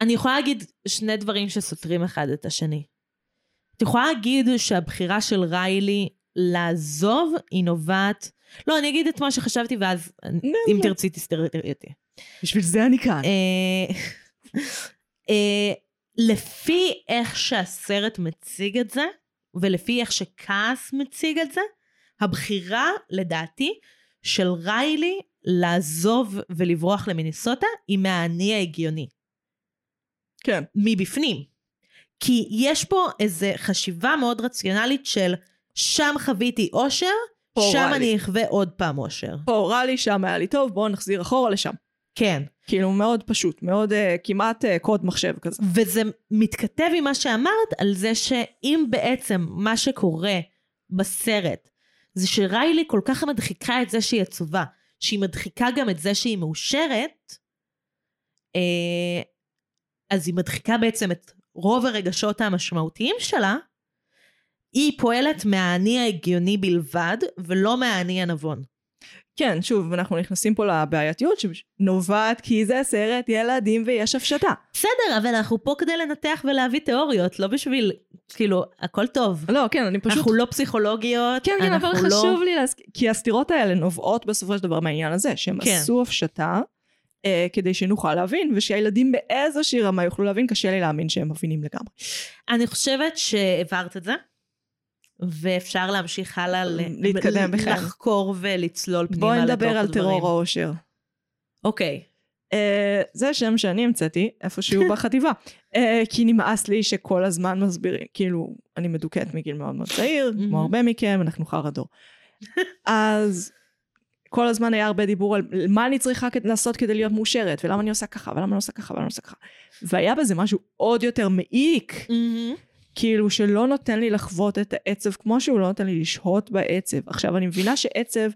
אני יכולה להגיד שני דברים שסותרים אחד את השני. את יכולה להגיד שהבחירה של ריילי לעזוב היא נובעת... לא, אני אגיד את מה שחשבתי ואז אם תרצי תסתרי אותי. בשביל זה אני כאן. אה, אה, לפי איך שהסרט מציג את זה, ולפי איך שכעס מציג את זה, הבחירה, לדעתי, של ריילי לעזוב ולברוח למיניסוטה היא מהאני ההגיוני. כן. מבפנים. כי יש פה איזו חשיבה מאוד רציונלית של שם חוויתי אושר, שם. אני אחווה עוד פעם אושר. פה רע לי, שם היה לי טוב, בואו נחזיר אחורה לשם. כן. כאילו מאוד פשוט, מאוד uh, כמעט uh, קוד מחשב כזה. וזה מתכתב עם מה שאמרת על זה שאם בעצם מה שקורה בסרט זה שריילי כל כך מדחיקה את זה שהיא עצובה, שהיא מדחיקה גם את זה שהיא מאושרת, אה, אז היא מדחיקה בעצם את רוב הרגשות המשמעותיים שלה, היא פועלת מהאני ההגיוני בלבד ולא מהאני הנבון. כן, שוב, אנחנו נכנסים פה לבעייתיות שנובעת כי זה סרט ילדים ויש הפשטה. בסדר, אבל אנחנו פה כדי לנתח ולהביא תיאוריות, לא בשביל, כאילו, הכל טוב. לא, כן, אני פשוט... אנחנו לא פסיכולוגיות, כן, כן, אבל אנחנו לא... חשוב לי להזכיר, כי הסתירות האלה נובעות בסופו של דבר מהעניין הזה, שהם כן. עשו הפשטה אה, כדי שנוכל להבין, ושהילדים באיזושהי רמה יוכלו להבין, קשה לי להאמין שהם מבינים לגמרי. אני חושבת שהעברת את זה, ואפשר להמשיך הלאה, להתקדם בכלל. לחקור ולצלול פנימה בואי לתוך נדבר על הדברים. טרור האושר. אוקיי. אה, זה שם שאני המצאתי, איפשהו בחטיבה. אה, כי נמאס לי שכל הזמן מסבירים, כאילו, אני מדוכאת מגיל מאוד מאוד צעיר. כמו הרבה מכם, אנחנו חרא דור. אז כל הזמן היה הרבה דיבור על מה אני צריכה לעשות כדי להיות מאושרת, ולמה אני עושה ככה, ולמה אני עושה ככה, ולמה אני עושה ככה. והיה בזה משהו עוד יותר מעיק, כאילו שלא נותן לי לחוות את העצב כמו שהוא לא נותן לי לשהות בעצב. עכשיו, אני מבינה שעצב,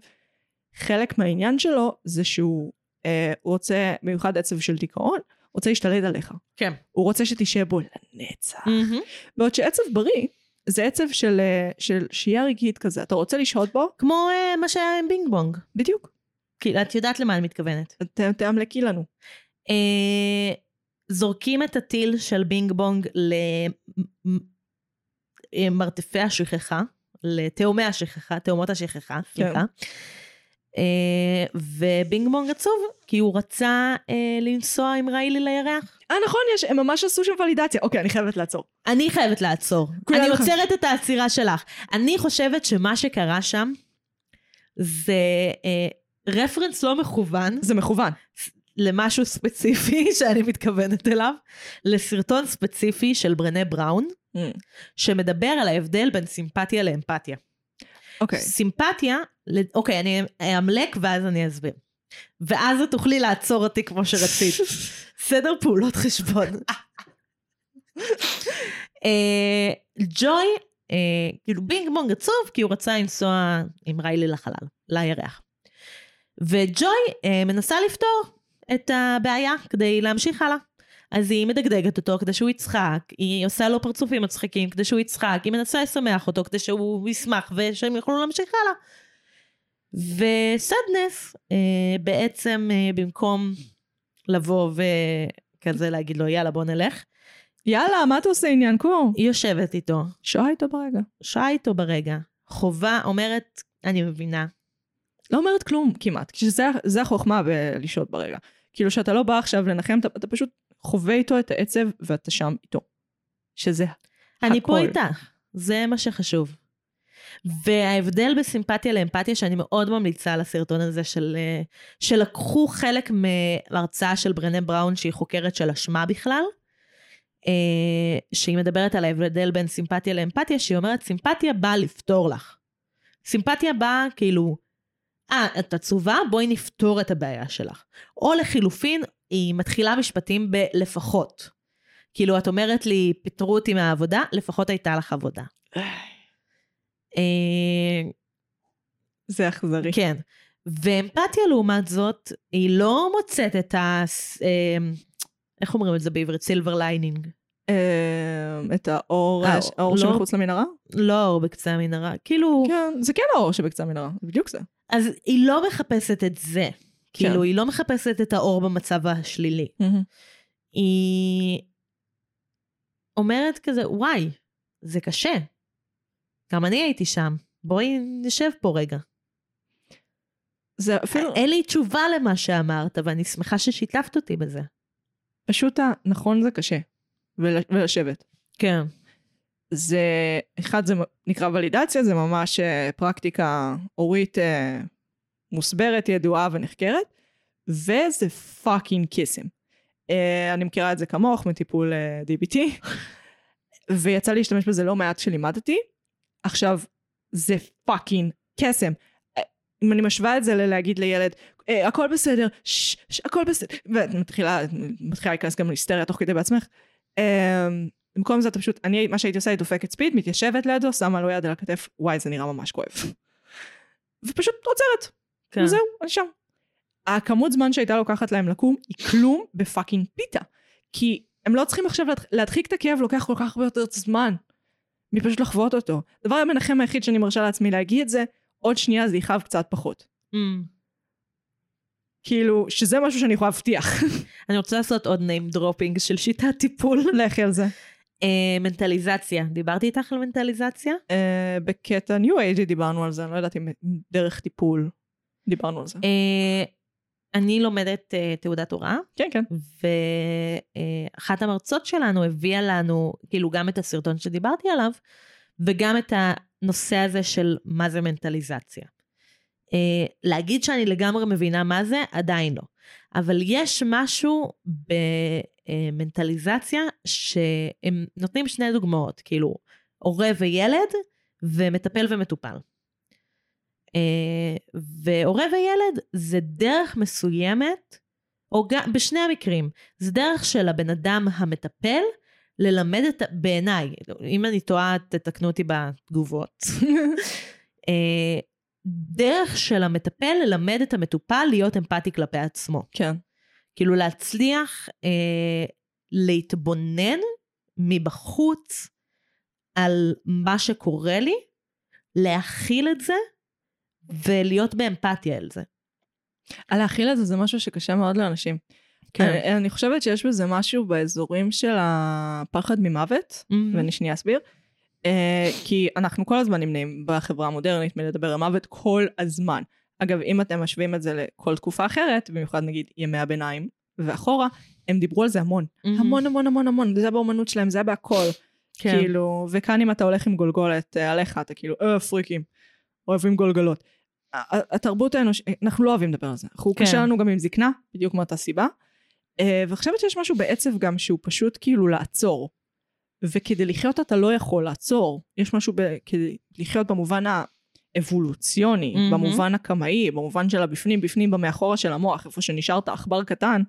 חלק מהעניין שלו זה שהוא אה, רוצה, במיוחד עצב של דיכאון, רוצה להשתלט עליך. כן. הוא רוצה שתשב בו לנצח. מהמם. בעוד שעצב בריא, זה עצב של, אה, של שהייה רגעית כזה. אתה רוצה לשהות בו? כמו אה, מה שהיה עם בינג בונג. בדיוק. כאילו, את יודעת למה אני מתכוונת. ת, תאמלקי לנו. אה, זורקים את הטיל של בינג בונג למרתפי השכחה, לתאומי השכחה, תאומות השכחה, סליחה. אה, ובינג בונג עצוב, כי הוא רצה אה, לנסוע עם ריילי לירח. אה, נכון, יש, הם ממש עשו שם ולידציה. אוקיי, אני חייבת לעצור. אני חייבת לעצור. אני עוצרת את העצירה שלך. אני חושבת שמה שקרה שם זה אה, רפרנס לא מכוון זה מכוון. למשהו ספציפי שאני מתכוונת אליו, לסרטון ספציפי של ברנה בראון, Mm. שמדבר על ההבדל בין סימפתיה לאמפתיה. אוקיי. סימפתיה, ל- אוקיי, אני אמלק ואז אני אסביר. ואז את תוכלי לעצור אותי כמו שרצית. סדר פעולות חשבון. אה, ג'וי, אה, כאילו בינג בונג עצוב, כי הוא רצה לנסוע עם ריילי לחלל, לירח. וג'וי אה, מנסה לפתור את הבעיה כדי להמשיך הלאה. אז היא מדגדגת אותו כדי שהוא יצחק, היא עושה לו פרצופים מצחיקים כדי שהוא יצחק, היא מנסה לשמח אותו כדי שהוא ישמח ושהם יוכלו להמשיך הלאה. וסדנס אה, בעצם אה, במקום לבוא וכזה להגיד לו יאללה בוא נלך, יאללה, מה אתה עושה עניין קור? היא יושבת איתו, שואה איתו ברגע. שעה איתו ברגע, חובה אומרת אני מבינה, לא אומרת כלום כמעט, שזה זה החוכמה בלשהות ברגע. כאילו שאתה לא בא עכשיו לנחם, אתה, אתה פשוט חווה איתו את העצב ואתה שם איתו. שזה אני הכל. פה איתך, זה מה שחשוב. וההבדל בסימפתיה לאמפתיה שאני מאוד ממליצה על הסרטון הזה של אה, שלקחו חלק מהרצאה של ברנה בראון שהיא חוקרת של אשמה בכלל, אה, שהיא מדברת על ההבדל בין סימפתיה לאמפתיה, שהיא אומרת סימפתיה באה לפתור לך. סימפתיה באה כאילו, אה, את עצובה? בואי נפתור את הבעיה שלך. או לחילופין, היא מתחילה משפטים בלפחות. כאילו, את אומרת לי, פיטרו אותי מהעבודה, לפחות הייתה לך עבודה. אה, זה אכזרי. כן. ואמפתיה לעומת זאת, היא לא מוצאת את ה... אה, איך אומרים את זה בעברית? Silver lining. אה, את האור, אה, האור לא. שמחוץ למנהרה? לא האור בקצה המנהרה. כאילו, כן, זה כן האור שבקצה המנהרה, בדיוק זה. אז היא לא מחפשת את זה. כאילו, כן. היא לא מחפשת את האור במצב השלילי. היא אומרת כזה, וואי, זה קשה. גם אני הייתי שם. בואי נשב פה רגע. זה אפילו, אין לי תשובה למה שאמרת, ואני שמחה ששיתפת אותי בזה. פשוט הנכון זה קשה. ול- ולשבת. כן. זה, אחד זה נקרא ולידציה, זה ממש אה, פרקטיקה הורית אה, מוסברת, ידועה ונחקרת, וזה פאקינג קיסם. אה, אני מכירה את זה כמוך מטיפול DBT, ויצא לי להשתמש בזה לא מעט כשלימדתי. עכשיו, זה fucking קסם. אם אני משווה את זה ללהגיד לילד, אה, הכל בסדר, שש, ש, הכל בסדר, ואת מתחילה, מתחילה להיכנס גם להיסטריה תוך כדי בעצמך. במקום זה אתה פשוט, אני, מה שהייתי עושה, היא דופקת speed, מתיישבת לידו, שמה לו יד על הכתף, וואי, זה נראה ממש כואב. ופשוט עוצרת, כן. וזהו, אני שם. הכמות זמן שהייתה לוקחת להם לקום, היא כלום ב fucking פיתה. כי הם לא צריכים עכשיו להדח- להדחיק את הכאב, לוקח כל כך הרבה יותר זמן. מפשוט לחוות אותו. הדבר המנחם היחיד שאני מרשה לעצמי להגיד זה, עוד שנייה זה יכאב קצת פחות. Mm. כאילו, שזה משהו שאני יכולה להבטיח. אני רוצה לעשות עוד name dropping של שיטת טיפול. לכי על זה. אה, מנטליזציה, דיברתי איתך על מנטליזציה? אה, בקטע ניו אייג'י דיברנו על זה, אני לא יודעת אם דרך טיפול דיברנו על זה. אה, אני לומדת אה, תעודת הוראה, כן, כן. ואחת המרצות שלנו הביאה לנו, כאילו, גם את הסרטון שדיברתי עליו, וגם את הנושא הזה של מה זה מנטליזציה. אה, להגיד שאני לגמרי מבינה מה זה, עדיין לא. אבל יש משהו במנטליזציה שהם נותנים שני דוגמאות, כאילו, הורה וילד, ומטפל ומטופל. אה, והורה וילד זה דרך מסוימת, או גם, בשני המקרים, זה דרך של הבן אדם המטפל ללמד את, בעיניי, אם אני טועה תתקנו אותי בתגובות, אה, דרך של המטפל ללמד את המטופל להיות אמפתי כלפי עצמו. כן. כאילו להצליח אה, להתבונן מבחוץ על מה שקורה לי, להכיל את זה ולהיות באמפתיה על זה. על להכיל את זה זה משהו שקשה מאוד לאנשים. כן. אני, אני חושבת שיש בזה משהו באזורים של הפחד ממוות, Mhm. ואני שנייה אסביר. אה, כי אנחנו כל הזמן נמנעים בחברה המודרנית מלדבר על מוות כל הזמן. אגב, אם אתם משווים את זה לכל תקופה אחרת, במיוחד נגיד ימי הביניים ואחורה, הם דיברו על זה המון. מהמם. המון המון המון המון, זה היה באומנות שלהם, זה היה בהכל. כן. כאילו, וכאן אם אתה הולך עם גולגולת אה, עליך, אתה כאילו, אה, פריקים, אוהבים גולגלות. ה- ה- התרבות האנושית, אנחנו לא אוהבים לדבר על זה. אנחנו כן. קשה לנו גם עם זקנה, בדיוק מאותה סיבה. אה, ואני חושבת שיש משהו בעצב גם שהוא פשוט כאילו לעצור. וכדי לחיות אתה לא יכול לעצור. יש משהו ב- כדי לחיות במובן האבולוציוני, מהמם. במובן הקמאי, במובן של הבפנים, בפנים במאחורה של המוח, איפה שנשארת עכבר קטן.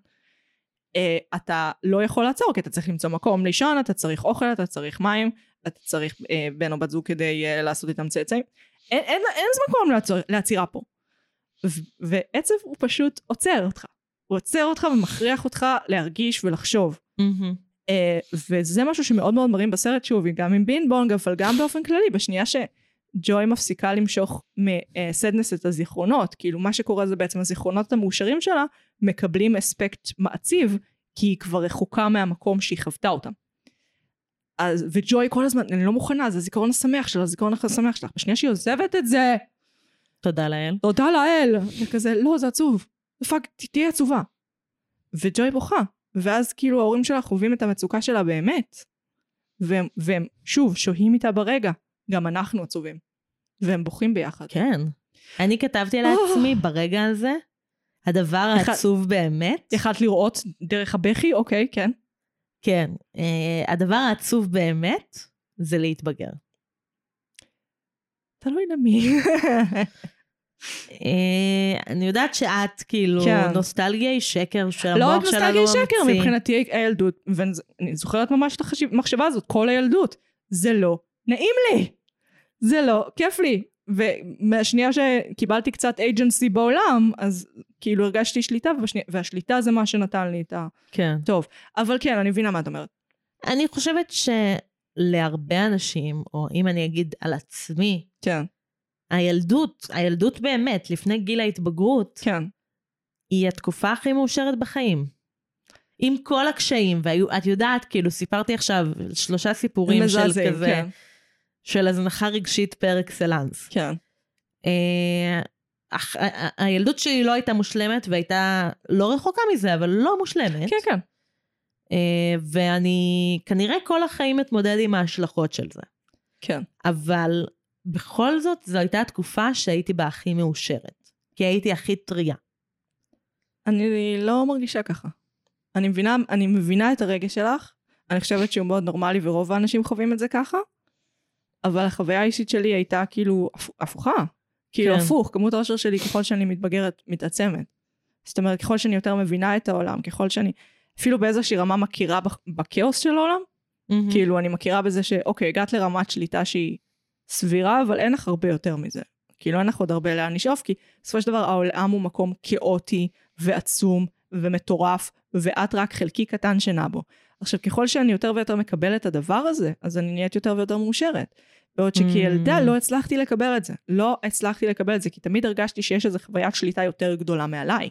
אה, אתה לא יכול לעצור, כי אתה צריך למצוא מקום לישון, אתה צריך אוכל, אתה צריך מים, אתה צריך אה, בן או בת זוג כדי אה, לעשות איתם צאצאים. אין, אין, אין מקום לעצור, לעצירה פה. ו- ועצב הוא פשוט עוצר אותך. הוא עוצר אותך ומכריח אותך להרגיש ולחשוב. מהמם. אה, וזה משהו שמאוד מאוד מראים בסרט, שוב, גם עם בינבונג, אבל גם באופן כללי, בשנייה שג'וי מפסיקה למשוך מסדנס את הזיכרונות, כאילו מה שקורה זה בעצם הזיכרונות המאושרים שלה מקבלים אספקט מעציב, כי היא כבר רחוקה מהמקום שהיא חוותה אותם. אז, וג'וי כל הזמן, אני לא מוכנה, זה הזיכרון השמח שלה, הזיכרון השמח שלך. בשנייה שהיא עוזבת את זה, תודה לאל. תודה לאל. וכזה, לא, זה עצוב. Fuck, ת- תהיי עצובה. וג'וי בוכה. ואז כאילו ההורים שלה חווים את המצוקה שלה באמת. והם, והם שוב, שוהים איתה ברגע. גם אנחנו עצובים. והם בוכים ביחד. כן. אני כתבתי לעצמי ברגע הזה, הדבר העצוב באמת, יכלת לראות דרך הבכי? אוקיי, כן. כן, אה, הדבר העצוב באמת זה להתבגר. תלוי למי. אה, אני יודעת שאת כאילו כן. נוסטלגיה היא שקר לא רק שהמוח שלנו נוסטלגיה לא שקר. מבחינתי הילדות, ואני זוכרת ממש את המחשבה הזאת, כל הילדות. זה לא נעים לי. זה לא כיף לי. ומהשנייה שקיבלתי קצת agency בעולם, אז כאילו הרגשתי שליטה, והשנייה, והשליטה זה מה שנתן לי את ה... כן. טוב, אבל כן, אני מבינה מה את אומרת. אני חושבת שלהרבה אנשים, או אם אני אגיד על עצמי, כן, הילדות, הילדות באמת, לפני גיל ההתבגרות, כן. היא התקופה הכי מאושרת בחיים. עם כל הקשיים, ואת יודעת, כאילו, סיפרתי עכשיו שלושה סיפורים של מזעזעים, כזה, כן. של הזנחה רגשית פר אקסלנס. כן. אה, אך- ה- ה- הילדות שלי לא הייתה מושלמת והייתה לא רחוקה מזה, אבל לא מושלמת. כן, כן. אה, ואני כנראה כל החיים מתמודד עם ההשלכות של זה. כן. אבל בכל זאת, זו הייתה התקופה שהייתי בה הכי מאושרת. כי הייתי הכי טריה. אני לא מרגישה ככה. אני מבינה, אני מבינה את הרגש שלך, אני חושבת שהוא מאוד נורמלי ורוב האנשים חווים את זה ככה, אבל החוויה האישית שלי הייתה כאילו הפ- הפוכה. כאילו כן. הפוך, כמות האושר שלי ככל שאני מתבגרת מתעצמת. זאת אומרת, ככל שאני יותר מבינה את העולם, ככל שאני אפילו באיזושהי רמה מכירה בכ- בכאוס של העולם, מהמם. כאילו אני מכירה בזה שאוקיי, הגעת לרמת שליטה שהיא סבירה, אבל אין לך הרבה יותר מזה. כאילו אין לך עוד הרבה לאן לשאוף, כי בסופו של דבר העולם הוא מקום כאוטי ועצום ומטורף, ואת רק חלקי קטן שנע בו. עכשיו, ככל שאני יותר ויותר מקבלת את הדבר הזה, אז אני נהיית יותר ויותר מאושרת. בעוד שכילדה Mm. לא הצלחתי לקבל את זה. לא הצלחתי לקבל את זה, כי תמיד הרגשתי שיש איזו חוויית שליטה יותר גדולה מעליי.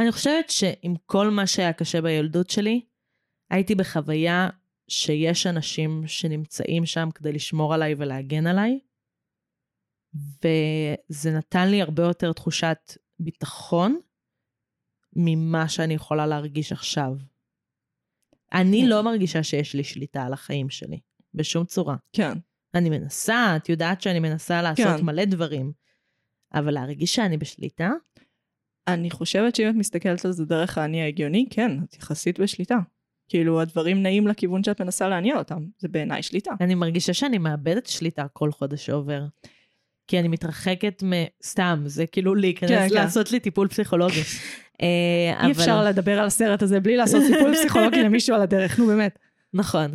אני חושבת שעם כל מה שהיה קשה בילדות שלי, הייתי בחוויה שיש אנשים שנמצאים שם כדי לשמור עליי ולהגן עליי, וזה נתן לי הרבה יותר תחושת ביטחון ממה שאני יכולה להרגיש עכשיו. אני לא מרגישה שיש לי שליטה על החיים שלי, בשום צורה. כן. אני מנסה, את יודעת שאני מנסה לעשות כן. מלא דברים, אבל להרגיש שאני בשליטה? אני חושבת שאם את מסתכלת על זה דרך האני ההגיוני, כן, את יחסית בשליטה. כאילו, הדברים נעים לכיוון שאת מנסה להניע אותם. זה בעיניי שליטה. אני מרגישה שאני מאבדת שליטה כל חודש שעובר. כי אני מתרחקת מ... סתם, זה כאילו להיכנס כן, כן. לעשות לי טיפול פסיכולוגי. אה, אי אבל- אפשר לדבר על הסרט הזה בלי לעשות טיפול פסיכולוגי למישהו על הדרך, נו באמת. נכון.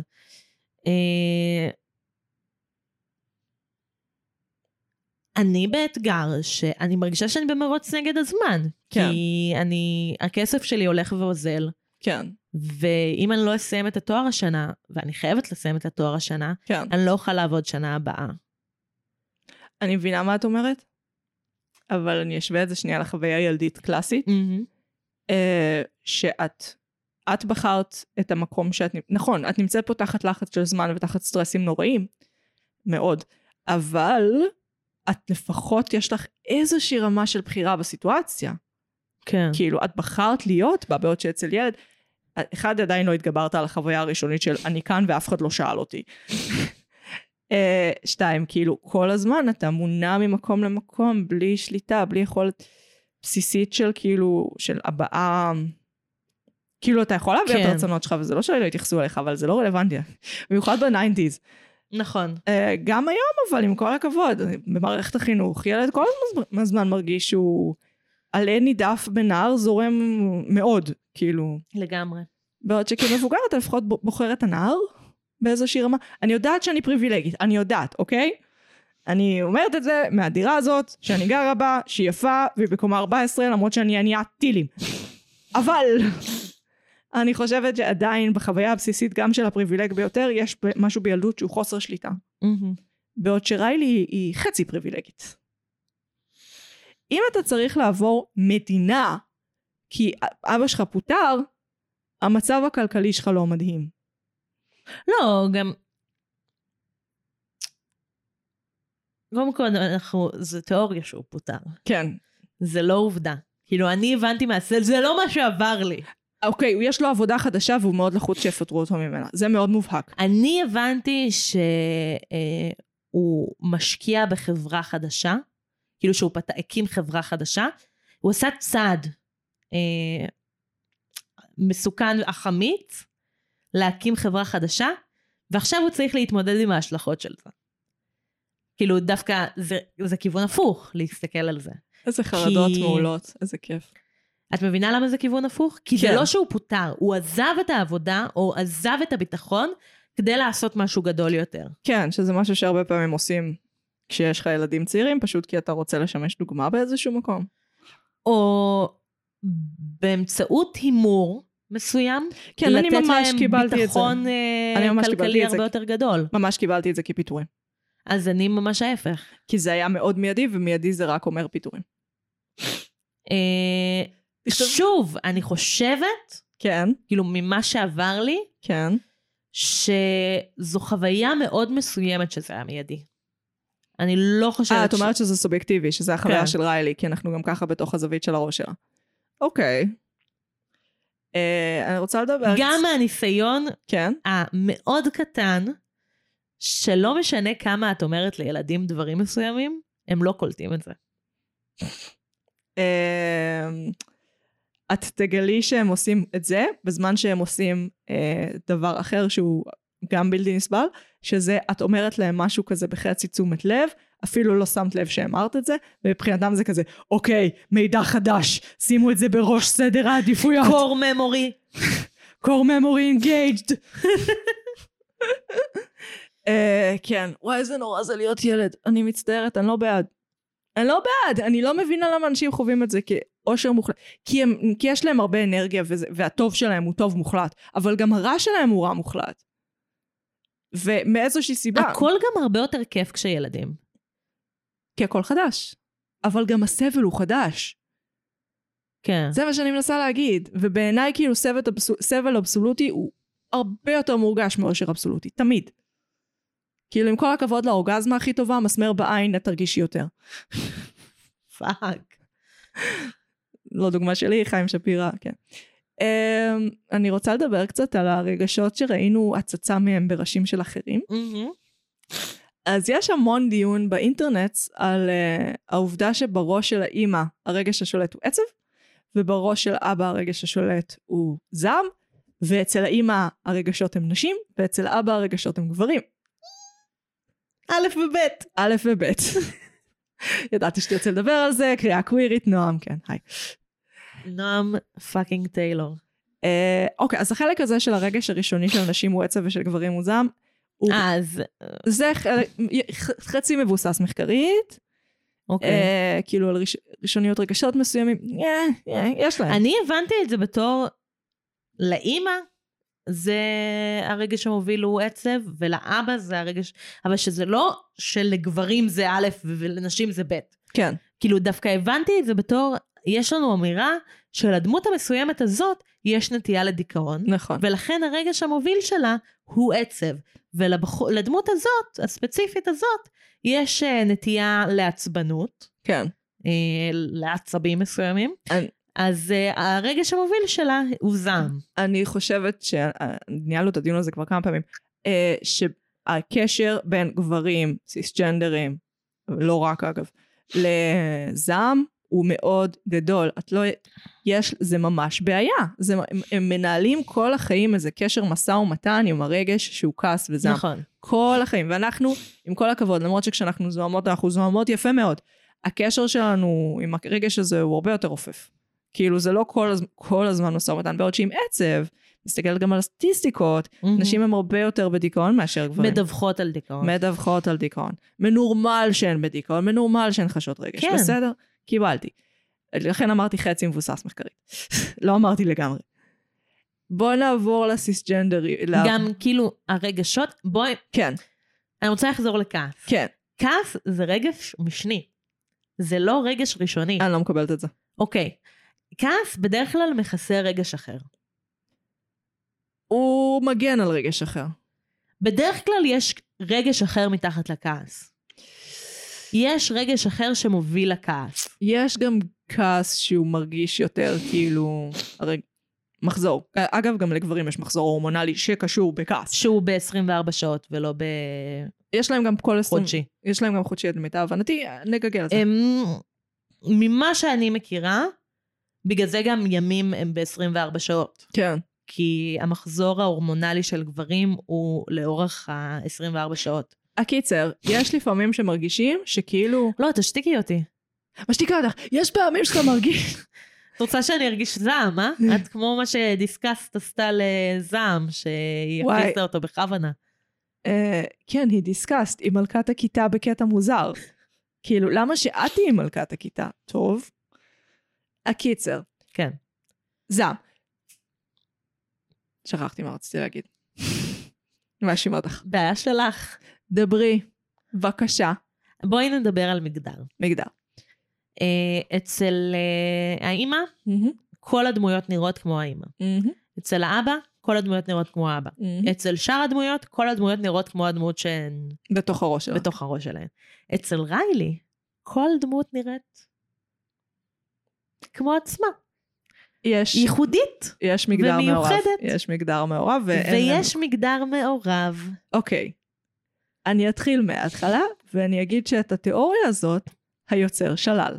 אה, אני באתגר שאני מרגישה שאני במרוץ נגד הזמן. כן. כי אני, הכסף שלי הולך ואוזל, כן, ואם אני לא אסיים את התואר השנה, ואני חייבת לסיים את התואר השנה, כן. אני לא אוכל לעבוד שנה הבאה. אני מבינה מה את אומרת, אבל אני אשווה את זה שנייה לחוויה ילדית קלאסית, אה, שאת, את בחרת את המקום שאת, נכון, את נמצאת פה תחת לחץ של זמן ותחת סטרסים נוראים, מאוד, אבל את לפחות יש לך איזושהי רמה של בחירה בסיטואציה. כן. כאילו, את בחרת להיות בה, בעוד שאצל ילד, אחד, עדיין לא התגברת על החוויה הראשונית של אני כאן ואף אחד לא שאל אותי. אה, שתיים, כאילו, כל הזמן אתה מונע ממקום למקום, בלי שליטה, בלי יכולת בסיסית של כאילו, של הבעה. כאילו, אתה יכול להביא את כן. הרצונות שלך, וזה לא שלא יתייחסו אליך, אבל זה לא רלוונטי. במיוחד בניינטיז. נכון. אה, גם היום, אבל עם כל הכבוד, במערכת החינוך, ילד כל הזמן- מרגיש שהוא עלה נידף בנהר זורם מאוד, כאילו. לגמרי. בעוד שכמבוגר אתה לפחות בוחר את הנהר באיזושהי רמה. אני יודעת שאני פריבילגית, אני יודעת, אוקיי? אני אומרת את זה מהדירה הזאת, שאני גרה בה, שהיא יפה, והיא בקומה 14, למרות שאני עניית טילים. אבל אני חושבת שעדיין בחוויה הבסיסית גם של הפריבילג ביותר, יש משהו בילדות שהוא חוסר שליטה. בעוד שריילי היא, היא חצי פריבילגית. אם אתה צריך לעבור מדינה כי אבא שלך פוטר, המצב הכלכלי שלך לא מדהים. לא, גם... קודם כל, אנחנו, זה תיאוריה שהוא פוטר. כן. זה לא עובדה. כאילו, אני הבנתי מהסל, זה לא מה שעבר לי. אוקיי, יש לו עבודה חדשה והוא מאוד לחוץ שיפטרו אותו ממנה. זה מאוד מובהק. אני הבנתי שהוא משקיע בחברה חדשה, כאילו שהוא פת... הקים חברה חדשה, הוא עשה צעד אה, מסוכן אך אמיץ להקים חברה חדשה, ועכשיו הוא צריך להתמודד עם ההשלכות של זה. כאילו דווקא זה, זה כיוון הפוך להסתכל על זה. איזה חרדות כי- מעולות, איזה כיף. את מבינה למה זה כיוון הפוך? כי כן. זה לא שהוא פוטר, הוא עזב את העבודה או עזב את הביטחון כדי לעשות משהו גדול יותר. כן, שזה משהו שהרבה פעמים עושים כשיש לך ילדים צעירים, פשוט כי אתה רוצה לשמש דוגמה באיזשהו מקום. או באמצעות הימור מסוים, כן, אני ממש לתת קיבלתי להם את זה. ביטחון אה, אני ממש קיבלתי כלכלי את. הרבה יותר גדול. ממש קיבלתי את זה כפיטורים. אז אני ממש ההפך. כי זה היה מאוד מיידי, ומיידי זה רק אומר פיטורים. אה, שוב, אני חושבת, כן, כאילו ממה שעבר לי, כן. שזו חוויה מאוד מסוימת שזה היה מיידי. אני לא חושבת... אה, את ש- אומרת שזה סובייקטיבי, שזה החוויה כן. של ריילי, כי אנחנו גם ככה בתוך הזווית של הראש שלה. אוקיי. אה, אני רוצה לדבר... גם מהניסיון כן. המאוד קטן, שלא משנה כמה את אומרת לילדים דברים מסוימים, הם לא קולטים את זה. אה, את תגלי שהם עושים את זה, בזמן שהם עושים אה, דבר אחר שהוא גם בלתי נסבל, שזה את אומרת להם משהו כזה בחצי תשומת לב, אפילו לא שמת לב שאמרת את זה, ומבחינתם זה כזה, אוקיי, מידע חדש, שימו את זה בראש סדר העדיפויות. core memory. core memory engaged. אה, כן, וואי איזה נורא זה להיות ילד. אני מצטערת, אני לא בעד. אני לא בעד, אני לא מבינה למה אנשים חווים את זה כאושר מוחלט. כי, הם, כי יש להם הרבה אנרגיה וזה, והטוב שלהם הוא טוב מוחלט, אבל גם הרע שלהם הוא רע מוחלט. ומאיזושהי סיבה, הכל גם הרבה יותר כיף כשילדים. כי הכל חדש. אבל גם הסבל הוא חדש. כן. זה מה שאני מנסה להגיד. ובעיניי כאילו סבל, אבסול, סבל אבסולוטי הוא הרבה יותר מורגש מאושר אבסולוטי, תמיד. כאילו עם כל הכבוד לאורגזמה הכי טובה, מסמר בעין, את תרגישי יותר. fuck. לא דוגמה שלי, חיים שפירא, כן. Um, אני רוצה לדבר קצת על הרגשות שראינו הצצה מהם בראשים של אחרים. אז יש המון דיון באינטרנט על uh, העובדה שבראש של האימא הרגש השולט הוא עצב, ובראש של אבא הרגש השולט הוא זעם, ואצל האימא הרגשות הם נשים, ואצל אבא הרגשות הם גברים. א' וב'. א' וב'. ידעתי שתרצה לדבר על זה, קריאה קווירית, נועם, כן, היי. נועם fucking טיילור. אה, אוקיי, אז החלק הזה של הרגש הראשוני של נשים הוא עצב ושל גברים הוא זעם. אז, זה חלק- ח- חצי מבוסס מחקרית, אוקיי. אה, כאילו על ראש- ראשוניות רגשות מסוימים, אה, אה, יש להם. אני הבנתי את זה בתור, לאימא זה הרגש המוביל הוא עצב, ולאבא זה הרגש, אבל שזה לא שלגברים זה א' ולנשים זה ב'. כן, כאילו דווקא הבנתי את זה בתור, יש לנו אמירה שלדמות המסוימת הזאת יש נטייה לדיכאון, נכון. ולכן הרגש המוביל שלה הוא עצב. ולדמות הזאת, הספציפית הזאת, יש אה, נטייה לעצבנות, כן. אה, לעצבים מסוימים, אני- אז uh, הרגש המוביל שלה הוא זעם. אני חושבת שניהלנו את הדיון הזה כבר כמה פעמים, אה, שהקשר בין גברים, סיסג'נדרים, לא רק אגב, לזעם הוא מאוד גדול. את לא... יש, זה ממש בעיה. זה, הם, הם מנהלים כל החיים איזה קשר משא ומתן עם הרגש שהוא כעס וזעם. נכון. כל החיים. ואנחנו, עם כל הכבוד, למרות שכשאנחנו זוהמות, אנחנו זוהמות יפה מאוד. הקשר שלנו עם הרגש הזה הוא הרבה יותר רופף. כאילו זה לא כל, הז... כל הזמן משא ומתן, בעוד שעם עצב, מסתכלת גם על הסטטיסטיקות, נשים הן הרבה יותר בדיכאון מאשר גברים. מדווחות על דיכאון. מדווחות על דיכאון. מנורמל שהן בדיכאון, מנורמל שהן חשות רגש. כן. בסדר? קיבלתי. לכן אמרתי חצי מבוסס מחקרית. לא אמרתי לגמרי. בוא נעבור לסיסג'נדרי. גם כאילו הרגשות, בואי, כן, אני רוצה לחזור לכעס. כן. כעס זה רגש משני. זה לא רגש ראשוני. אני לא מקבלת את זה. אוקיי. כעס בדרך כלל מכסה רגש אחר. הוא מגן על רגש אחר. בדרך כלל יש רגש אחר מתחת לכעס. יש רגש אחר שמוביל לכעס. יש גם כעס שהוא מרגיש יותר כאילו... הרי... מחזור. אגב, גם לגברים יש מחזור הורמונלי שקשור בכעס. שהוא ב-24 שעות ולא יש להם גם כל. בחודשי. יש להם גם חודשי, למיטב הבנתי, נגגל על זה. הם, ממה שאני מכירה, בגלל זה גם ימים הם ב-24 שעות. כן. כי המחזור ההורמונלי של גברים הוא לאורך ה-24 שעות. הקיצר, יש לפעמים שמרגישים שכאילו... לא, תשתיקי אותי. משתיקה אותך, יש פעמים שאתה מרגיש... את רוצה שאני ארגיש זעם, אה? את כמו מה שדיסקסט עשתה לזעם, שהיא. הכניסה אותו בכוונה. אה, כן, היא דיסקסט, היא מלכת הכיתה בקטע מוזר. כאילו, למה שאת תהיי מלכת הכיתה? טוב. הקיצר, כן. זעם. שכחתי מה רציתי להגיד. מאשים אותך. בעיה שלך. דברי, בבקשה, בואי נדבר על מגדר. מגדר. אה, אצל אה, האימא, מהמם, כל הדמויות נראות כמו האימא. מהמם, אצל האבא, כל הדמויות נראות כמו האבא. מהמם. אצל שאר הדמויות, כל הדמויות נראות כמו הדמות שהן בתוך הראש שלה. בתוך הראש שלהן. אצל ריילי, כל דמות נראית כמו עצמה. יש, ייחודית. יש מגדר מעורב. ומיוחדת. יש מגדר מעורב, ואין לנו... ויש מגדר מעורב. אוקיי. אני אתחיל מההתחלה, ואני אגיד שאת התיאוריה הזאת, היוצר שלל.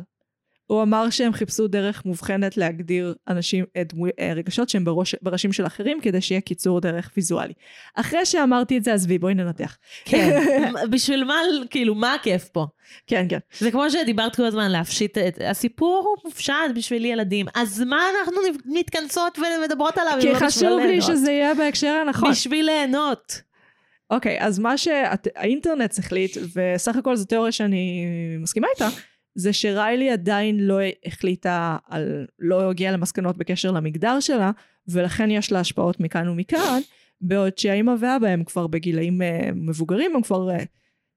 הוא אמר שהם חיפשו דרך מובחנת להגדיר אנשים, אה, דמו, אה, רגשות שהם בראש, בראשים של אחרים, כדי שיהיה קיצור דרך ויזואלי. אחרי שאמרתי את זה, עזבי, בואי ננתח. כן. בשביל מה, כאילו, מה הכיף פה? כן, כן. זה כמו שדיברת כל הזמן להפשיט את... הסיפור הוא מופשט בשביל ילדים. אז מה אנחנו מתכנסות ומדברות עליו? כי לא בשביל חשוב לי? שזה יהיה בהקשר הנכון. בשביל ליהנות. אוקיי, אז מה שהאינטרנט החליט, וסך הכל זו תיאוריה שאני מסכימה איתה, זה שריילי עדיין לא החליטה על, לא הגיעה למסקנות בקשר למגדר שלה, ולכן יש לה השפעות מכאן ומכאן, בעוד שהאימא ואבא הם כבר בגילאים אה, מבוגרים, הם כבר אה,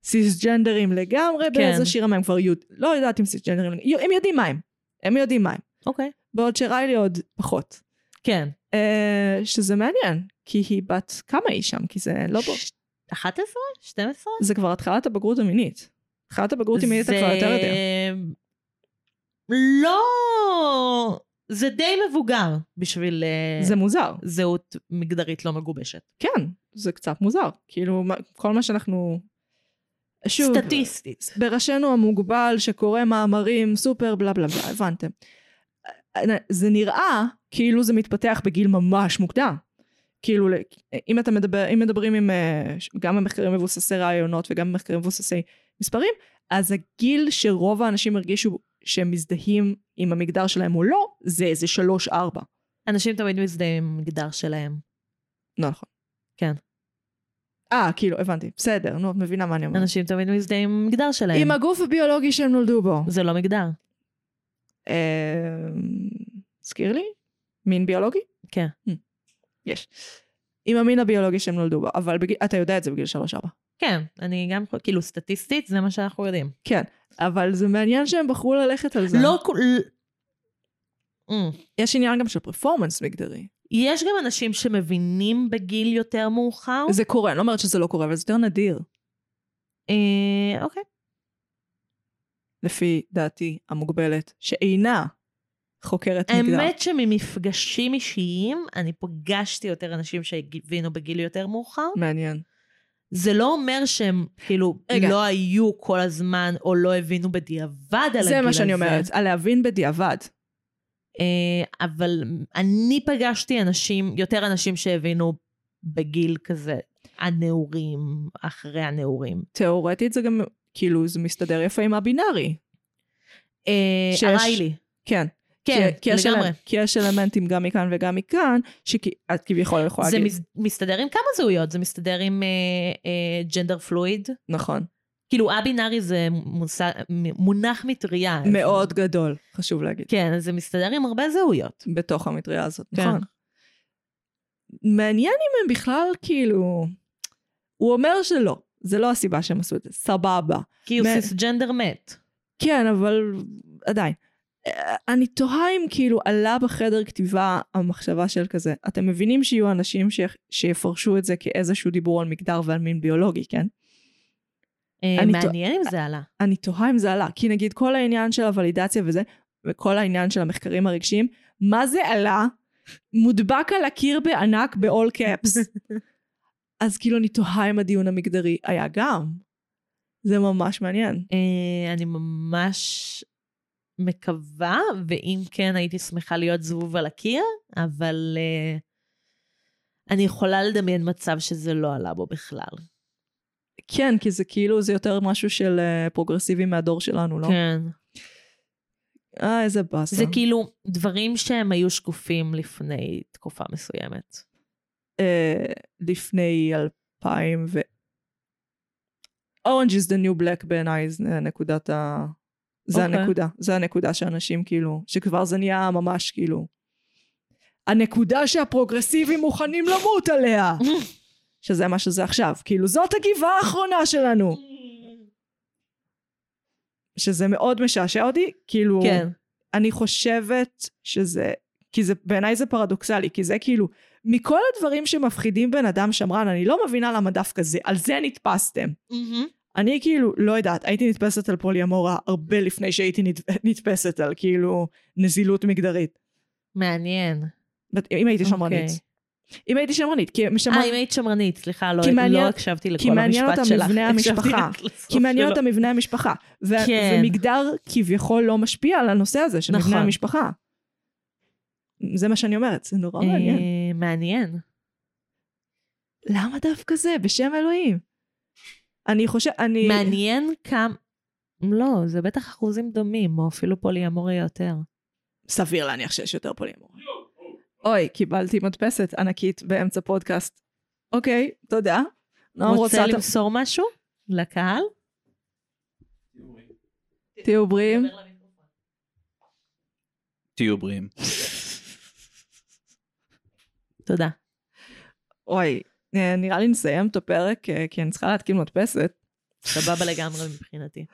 סיסג'נדרים לגמרי, כן. באיזה שיר הם כבר יוד... לא יודעת אם סיסג'נדרים, הם יודעים מה הם. הם יודעים מה הם. אוקיי. בעוד שריילי עוד פחות. כן. אה, שזה מעניין, כי היא בת כמה היא שם? כי זה לא... בו... ש- 11? 12? זה כבר התחלת הבגרות המינית. התחלת הבגרות המינית אתה כבר יותר יודע. לא... זה די מבוגר בשביל אה, זה מוזר. זהות מגדרית לא מגובשת. כן, זה קצת מוזר. כאילו, כל מה שאנחנו... שוב, סטטיסטית. בראשנו המוגבל שקורא מאמרים סופר בלה בלה בלה, הבנתם. זה נראה כאילו זה מתפתח בגיל ממש מוקדם. כאילו, אם אתה מדבר, אם מדברים עם, אה, גם במחקרים מבוססי רעיונות וגם במחקרים מבוססי מספרים, אז הגיל שרוב האנשים הרגישו שהם מזדהים עם המגדר שלהם או לא, זה איזה שלוש-ארבע. אנשים תמיד מזדהים עם המגדר שלהם. לא נכון. כן. אה, כאילו, הבנתי. בסדר, נו, את מבינה מה אני אומרת. אנשים תמיד מזדהים עם המגדר שלהם. עם הגוף הביולוגי שהם נולדו בו. זה לא מגדר. אה, הזכיר לי? מין ביולוגי? כן. יש. עם המין הביולוגי שהם נולדו בו, אבל בגיל, אתה יודע את זה בגיל שלוש-ארבע. כן, אני גם, כאילו סטטיסטית זה מה שאנחנו יודעים. כן, אבל זה מעניין שהם בחרו ללכת על זה. לא כל... Mm. יש עניין גם של פרפורמנס מגדרי. יש גם אנשים שמבינים בגיל יותר מאוחר. זה קורה, אני לא אומרת שזה לא קורה, אבל זה יותר נדיר, אה, אוקיי. לפי דעתי המוגבלת, שאינה חוקרת מגדר. האמת שממפגשים אישיים, אני פגשתי יותר אנשים שהבינו בגיל יותר מאוחר. מעניין. זה לא אומר שהם כאילו רגע. לא היו כל הזמן או לא הבינו בדיעבד על הגיל הזה. זה מה שאני אומרת, על להבין בדיעבד. אה, אבל אני פגשתי אנשים, יותר אנשים שהבינו בגיל כזה, הנעורים, אחרי הנעורים. תיאורטית זה גם, כאילו, זה מסתדר יפה עם הבינארי. אה, שיש- הריילי. כן. כן, כי, כי לגמרי. כי יש אלמנטים גם מכאן וגם מכאן, שאת כביכול יכולה זה להגיד. מס- מסתדר עם כמה זהויות, זה מסתדר עם ג'נדר פלואיד. נכון. כאילו א-בינארי זה מושג- מונח מטריה. מאוד גדול, חשוב להגיד. כן, אז זה מסתדר עם הרבה זהויות. בתוך המטריה הזאת, כן. נכון. מעניין אם הם בכלל, כאילו... הוא אומר שלא, זה לא הסיבה שהם עשו את זה, סבבה. כי הוא מ- סיסג'נדר מת. כן, אבל עדיין. אני תוהה אם כאילו עלה בחדר כתיבה המחשבה של כזה, אתם מבינים שיהיו אנשים ש... שיפרשו את זה כאיזשהו דיבור על מגדר ועל מין ביולוגי, כן? אה, מעניין אם זה עלה. אני תוהה אם זה עלה, כי נגיד כל העניין של הוולידציה וזה, וכל העניין של המחקרים הרגשיים, מה זה עלה? מודבק על הקיר בענק ב-all caps. אז כאילו אני תוהה אם הדיון המגדרי היה גם. זה ממש מעניין. אה, אני ממש מקווה, ואם כן, הייתי שמחה להיות זבוב על הקיר, אבל אה, אני יכולה לדמיין מצב שזה לא עלה בו בכלל. כן, כי זה כאילו, זה יותר משהו של uh, פרוגרסיבי מהדור שלנו, לא? כן. אה, איזה באסה. זה כאילו דברים שהם היו שקופים לפני תקופה מסוימת. אה, לפני אלפיים ו... Orange is the new black בעיניי, נקודת ה... זה אוקיי. הנקודה, זה הנקודה שאנשים כאילו, שכבר זה נהיה ממש כאילו... הנקודה שהפרוגרסיבים מוכנים למות עליה! שזה מה שזה עכשיו, כאילו זאת הגבעה האחרונה שלנו! שזה מאוד משעשע אותי, כאילו... כן. אני חושבת שזה, כי זה, בעיניי זה פרדוקסלי, כי זה כאילו, מכל הדברים שמפחידים בן אדם שמרן, אני לא מבינה למה דווקא זה, על זה נתפסתם. אני כאילו, לא יודעת, הייתי נתפסת על פוליאמורה הרבה לפני שהייתי נת, נתפסת על כאילו נזילות מגדרית. מעניין. אם הייתי שמרנית. אם הייתי שמרנית, כי אה, שמר... אם היית שמרנית, סליחה, לא כי מעניין- לא הקשבתי לכל כי מעניין המשפט אותה שלך. מבנה המשפחה. כי מעניין. אותה מבנה המשפחה. ו- כן. ומגדר כביכול לא משפיע על הנושא הזה של נכון. מבנה המשפחה. זה מה שאני אומרת, זה נורא מעניין. אה, מעניין. למה דווקא זה? בשם אלוהים. אני חושב, אני... מעניין כמה... לא, זה בטח אחוזים דומים, או אפילו פוליאמורי יותר. סביר להניח שיש יותר פוליאמורי. אוי, קיבלתי מדפסת ענקית באמצע פודקאסט. אוקיי, תודה. נועם רוצה רוצה... למסור משהו לקהל? תהיו בריאים. תהיו בריאים. תודה. אוי, נראה לי נסיים את הפרק, אה, כי אני צריכה להתקין מדפסת. סבבה לגמרי מבחינתי.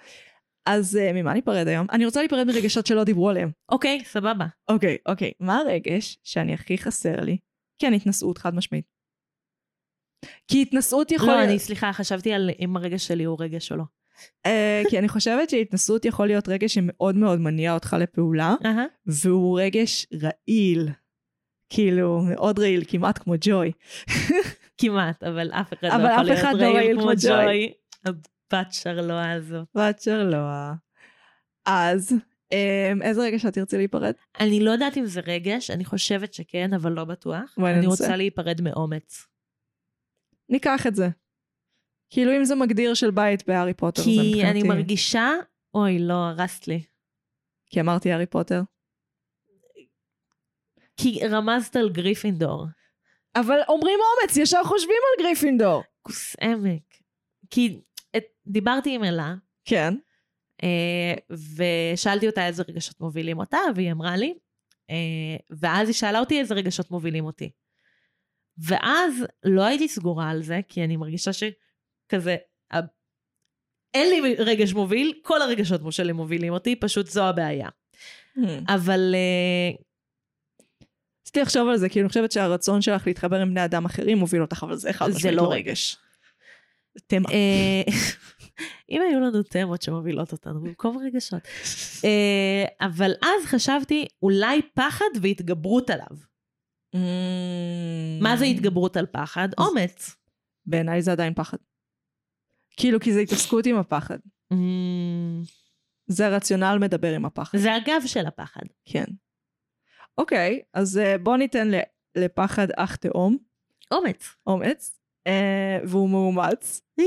אז uh, ממה ניפרד היום? אני רוצה להיפרד מרגשות שלא דיברו עליהם. אוקיי, סבבה. אוקיי, אוקיי. מה הרגש שאני הכי חסר לי? כן, התנשאות, חד משמעית. כי התנשאות יכול לא, להיות... אני, סליחה, חשבתי על אם הרגש שלי הוא רגש או לא. אה, כי אני חושבת שהתנסות יכול להיות רגש שמאוד מאוד מניע אותך לפעולה, אהה. והוא רגש רעיל. כאילו, מאוד רעיל, כמעט כמו ג'וי. כמעט, אבל אף אחד אבל לא יכול להיות לא רעיל כמו ג'וי. הבת שרלואה הזאת. בת שרלואה. אז, אמ, איזה רגש את תרצי להיפרד? אני לא יודעת אם זה רגש, אני חושבת שכן, אבל לא בטוח. אני ננסה. רוצה להיפרד מאומץ. ניקח את זה. כאילו אם זה מגדיר של בית בהארי פוטר, זה כי מבחינתי. אני מרגישה... אוי, לא, הרסת לי. כי אמרתי הארי פוטר. כי רמזת על גריפינדור. אבל אומרים אומץ, ישר חושבים על גריפינדור. כוס אמק. כי את, דיברתי עם אלה, כן. אה, ושאלתי אותה איזה רגשות מובילים אותה, והיא אמרה לי, אה, ואז היא שאלה אותי איזה רגשות מובילים אותי. ואז לא הייתי סגורה על זה, כי אני מרגישה שכזה, אין לי רגש מוביל, כל הרגשות שלי מובילים אותי, פשוט זו הבעיה. אבל אה, רציתי לחשוב על זה, כי אני חושבת שהרצון שלך להתחבר עם בני אדם אחרים מוביל אותך, אבל זה חד זה משמעית לא לא רגש. זה תמה. אה, אם היו לנו תמות שמובילות אותנו במקום רגשות. אה, אבל אז חשבתי, אולי פחד והתגברות עליו. מה זה התגברות על פחד? אומץ. בעיניי זה עדיין פחד. כאילו, כי זה התעסקות עם הפחד. אמ, זה הרציונל מדבר עם הפחד. זה הגב של הפחד. כן. אוקיי, אז אה, בוא ניתן לפחד אח תאום, אומץ. אומץ, אה, והוא מאומץ.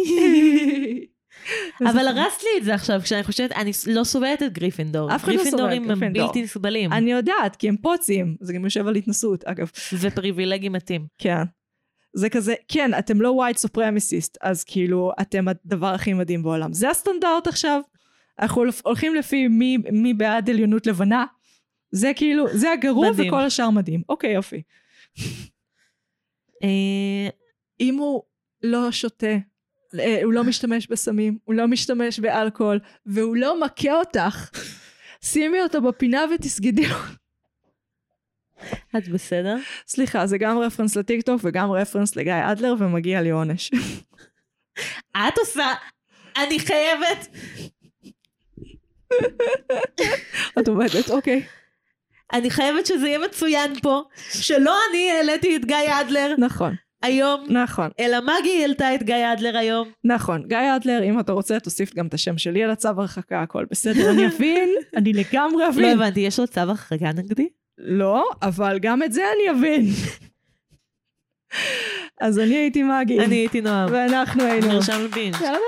אבל הרסת לי את זה עכשיו, כשאני חושבת, אני לא סובלת את גריפינדור. אף אחד לא סובל את גריפינדורים הם גריפינדור. בלתי נסבלים. אני יודעת, כי הם פוצים. זה גם יושב על התנשאות, אגב. ופריבילגי מתאים. כן. זה כזה, כן, אתם לא white supremacist, אז כאילו, אתם הדבר הכי מדהים בעולם. זה הסטנדרט עכשיו. אנחנו הולכים לפי מי, מי בעד עליונות לבנה. זה כאילו, זה הגרוע מדהים. וכל השאר מדהים. אוקיי, יופי. אה, אם הוא לא שותה, אה, הוא לא משתמש בסמים, הוא לא משתמש באלכוהול, והוא לא מכה אותך, שימי אותו בפינה ותסגדי לו. את בסדר? סליחה, זה גם רפרנס לטיקטוק וגם רפרנס לגיא אדלר, ומגיע לי עונש. את עושה... אני חייבת... את עומדת, אוקיי. אני חייבת שזה יהיה מצוין פה, שלא אני העליתי את גיא אדלר נכון, היום, נכון, אלא מגי העלתה את גיא אדלר היום. נכון. גיא אדלר, אם אתה רוצה, תוסיף גם את השם שלי על הצו הרחקה, הכל בסדר, אני אבין, אני לגמרי לא אבין. הבנתי, יש לו צו הרחקה נגדי? לא, אבל גם את זה אני אבין. אז אני הייתי מגי. אני הייתי נועם. ואנחנו היינו. נרשם. יאללה.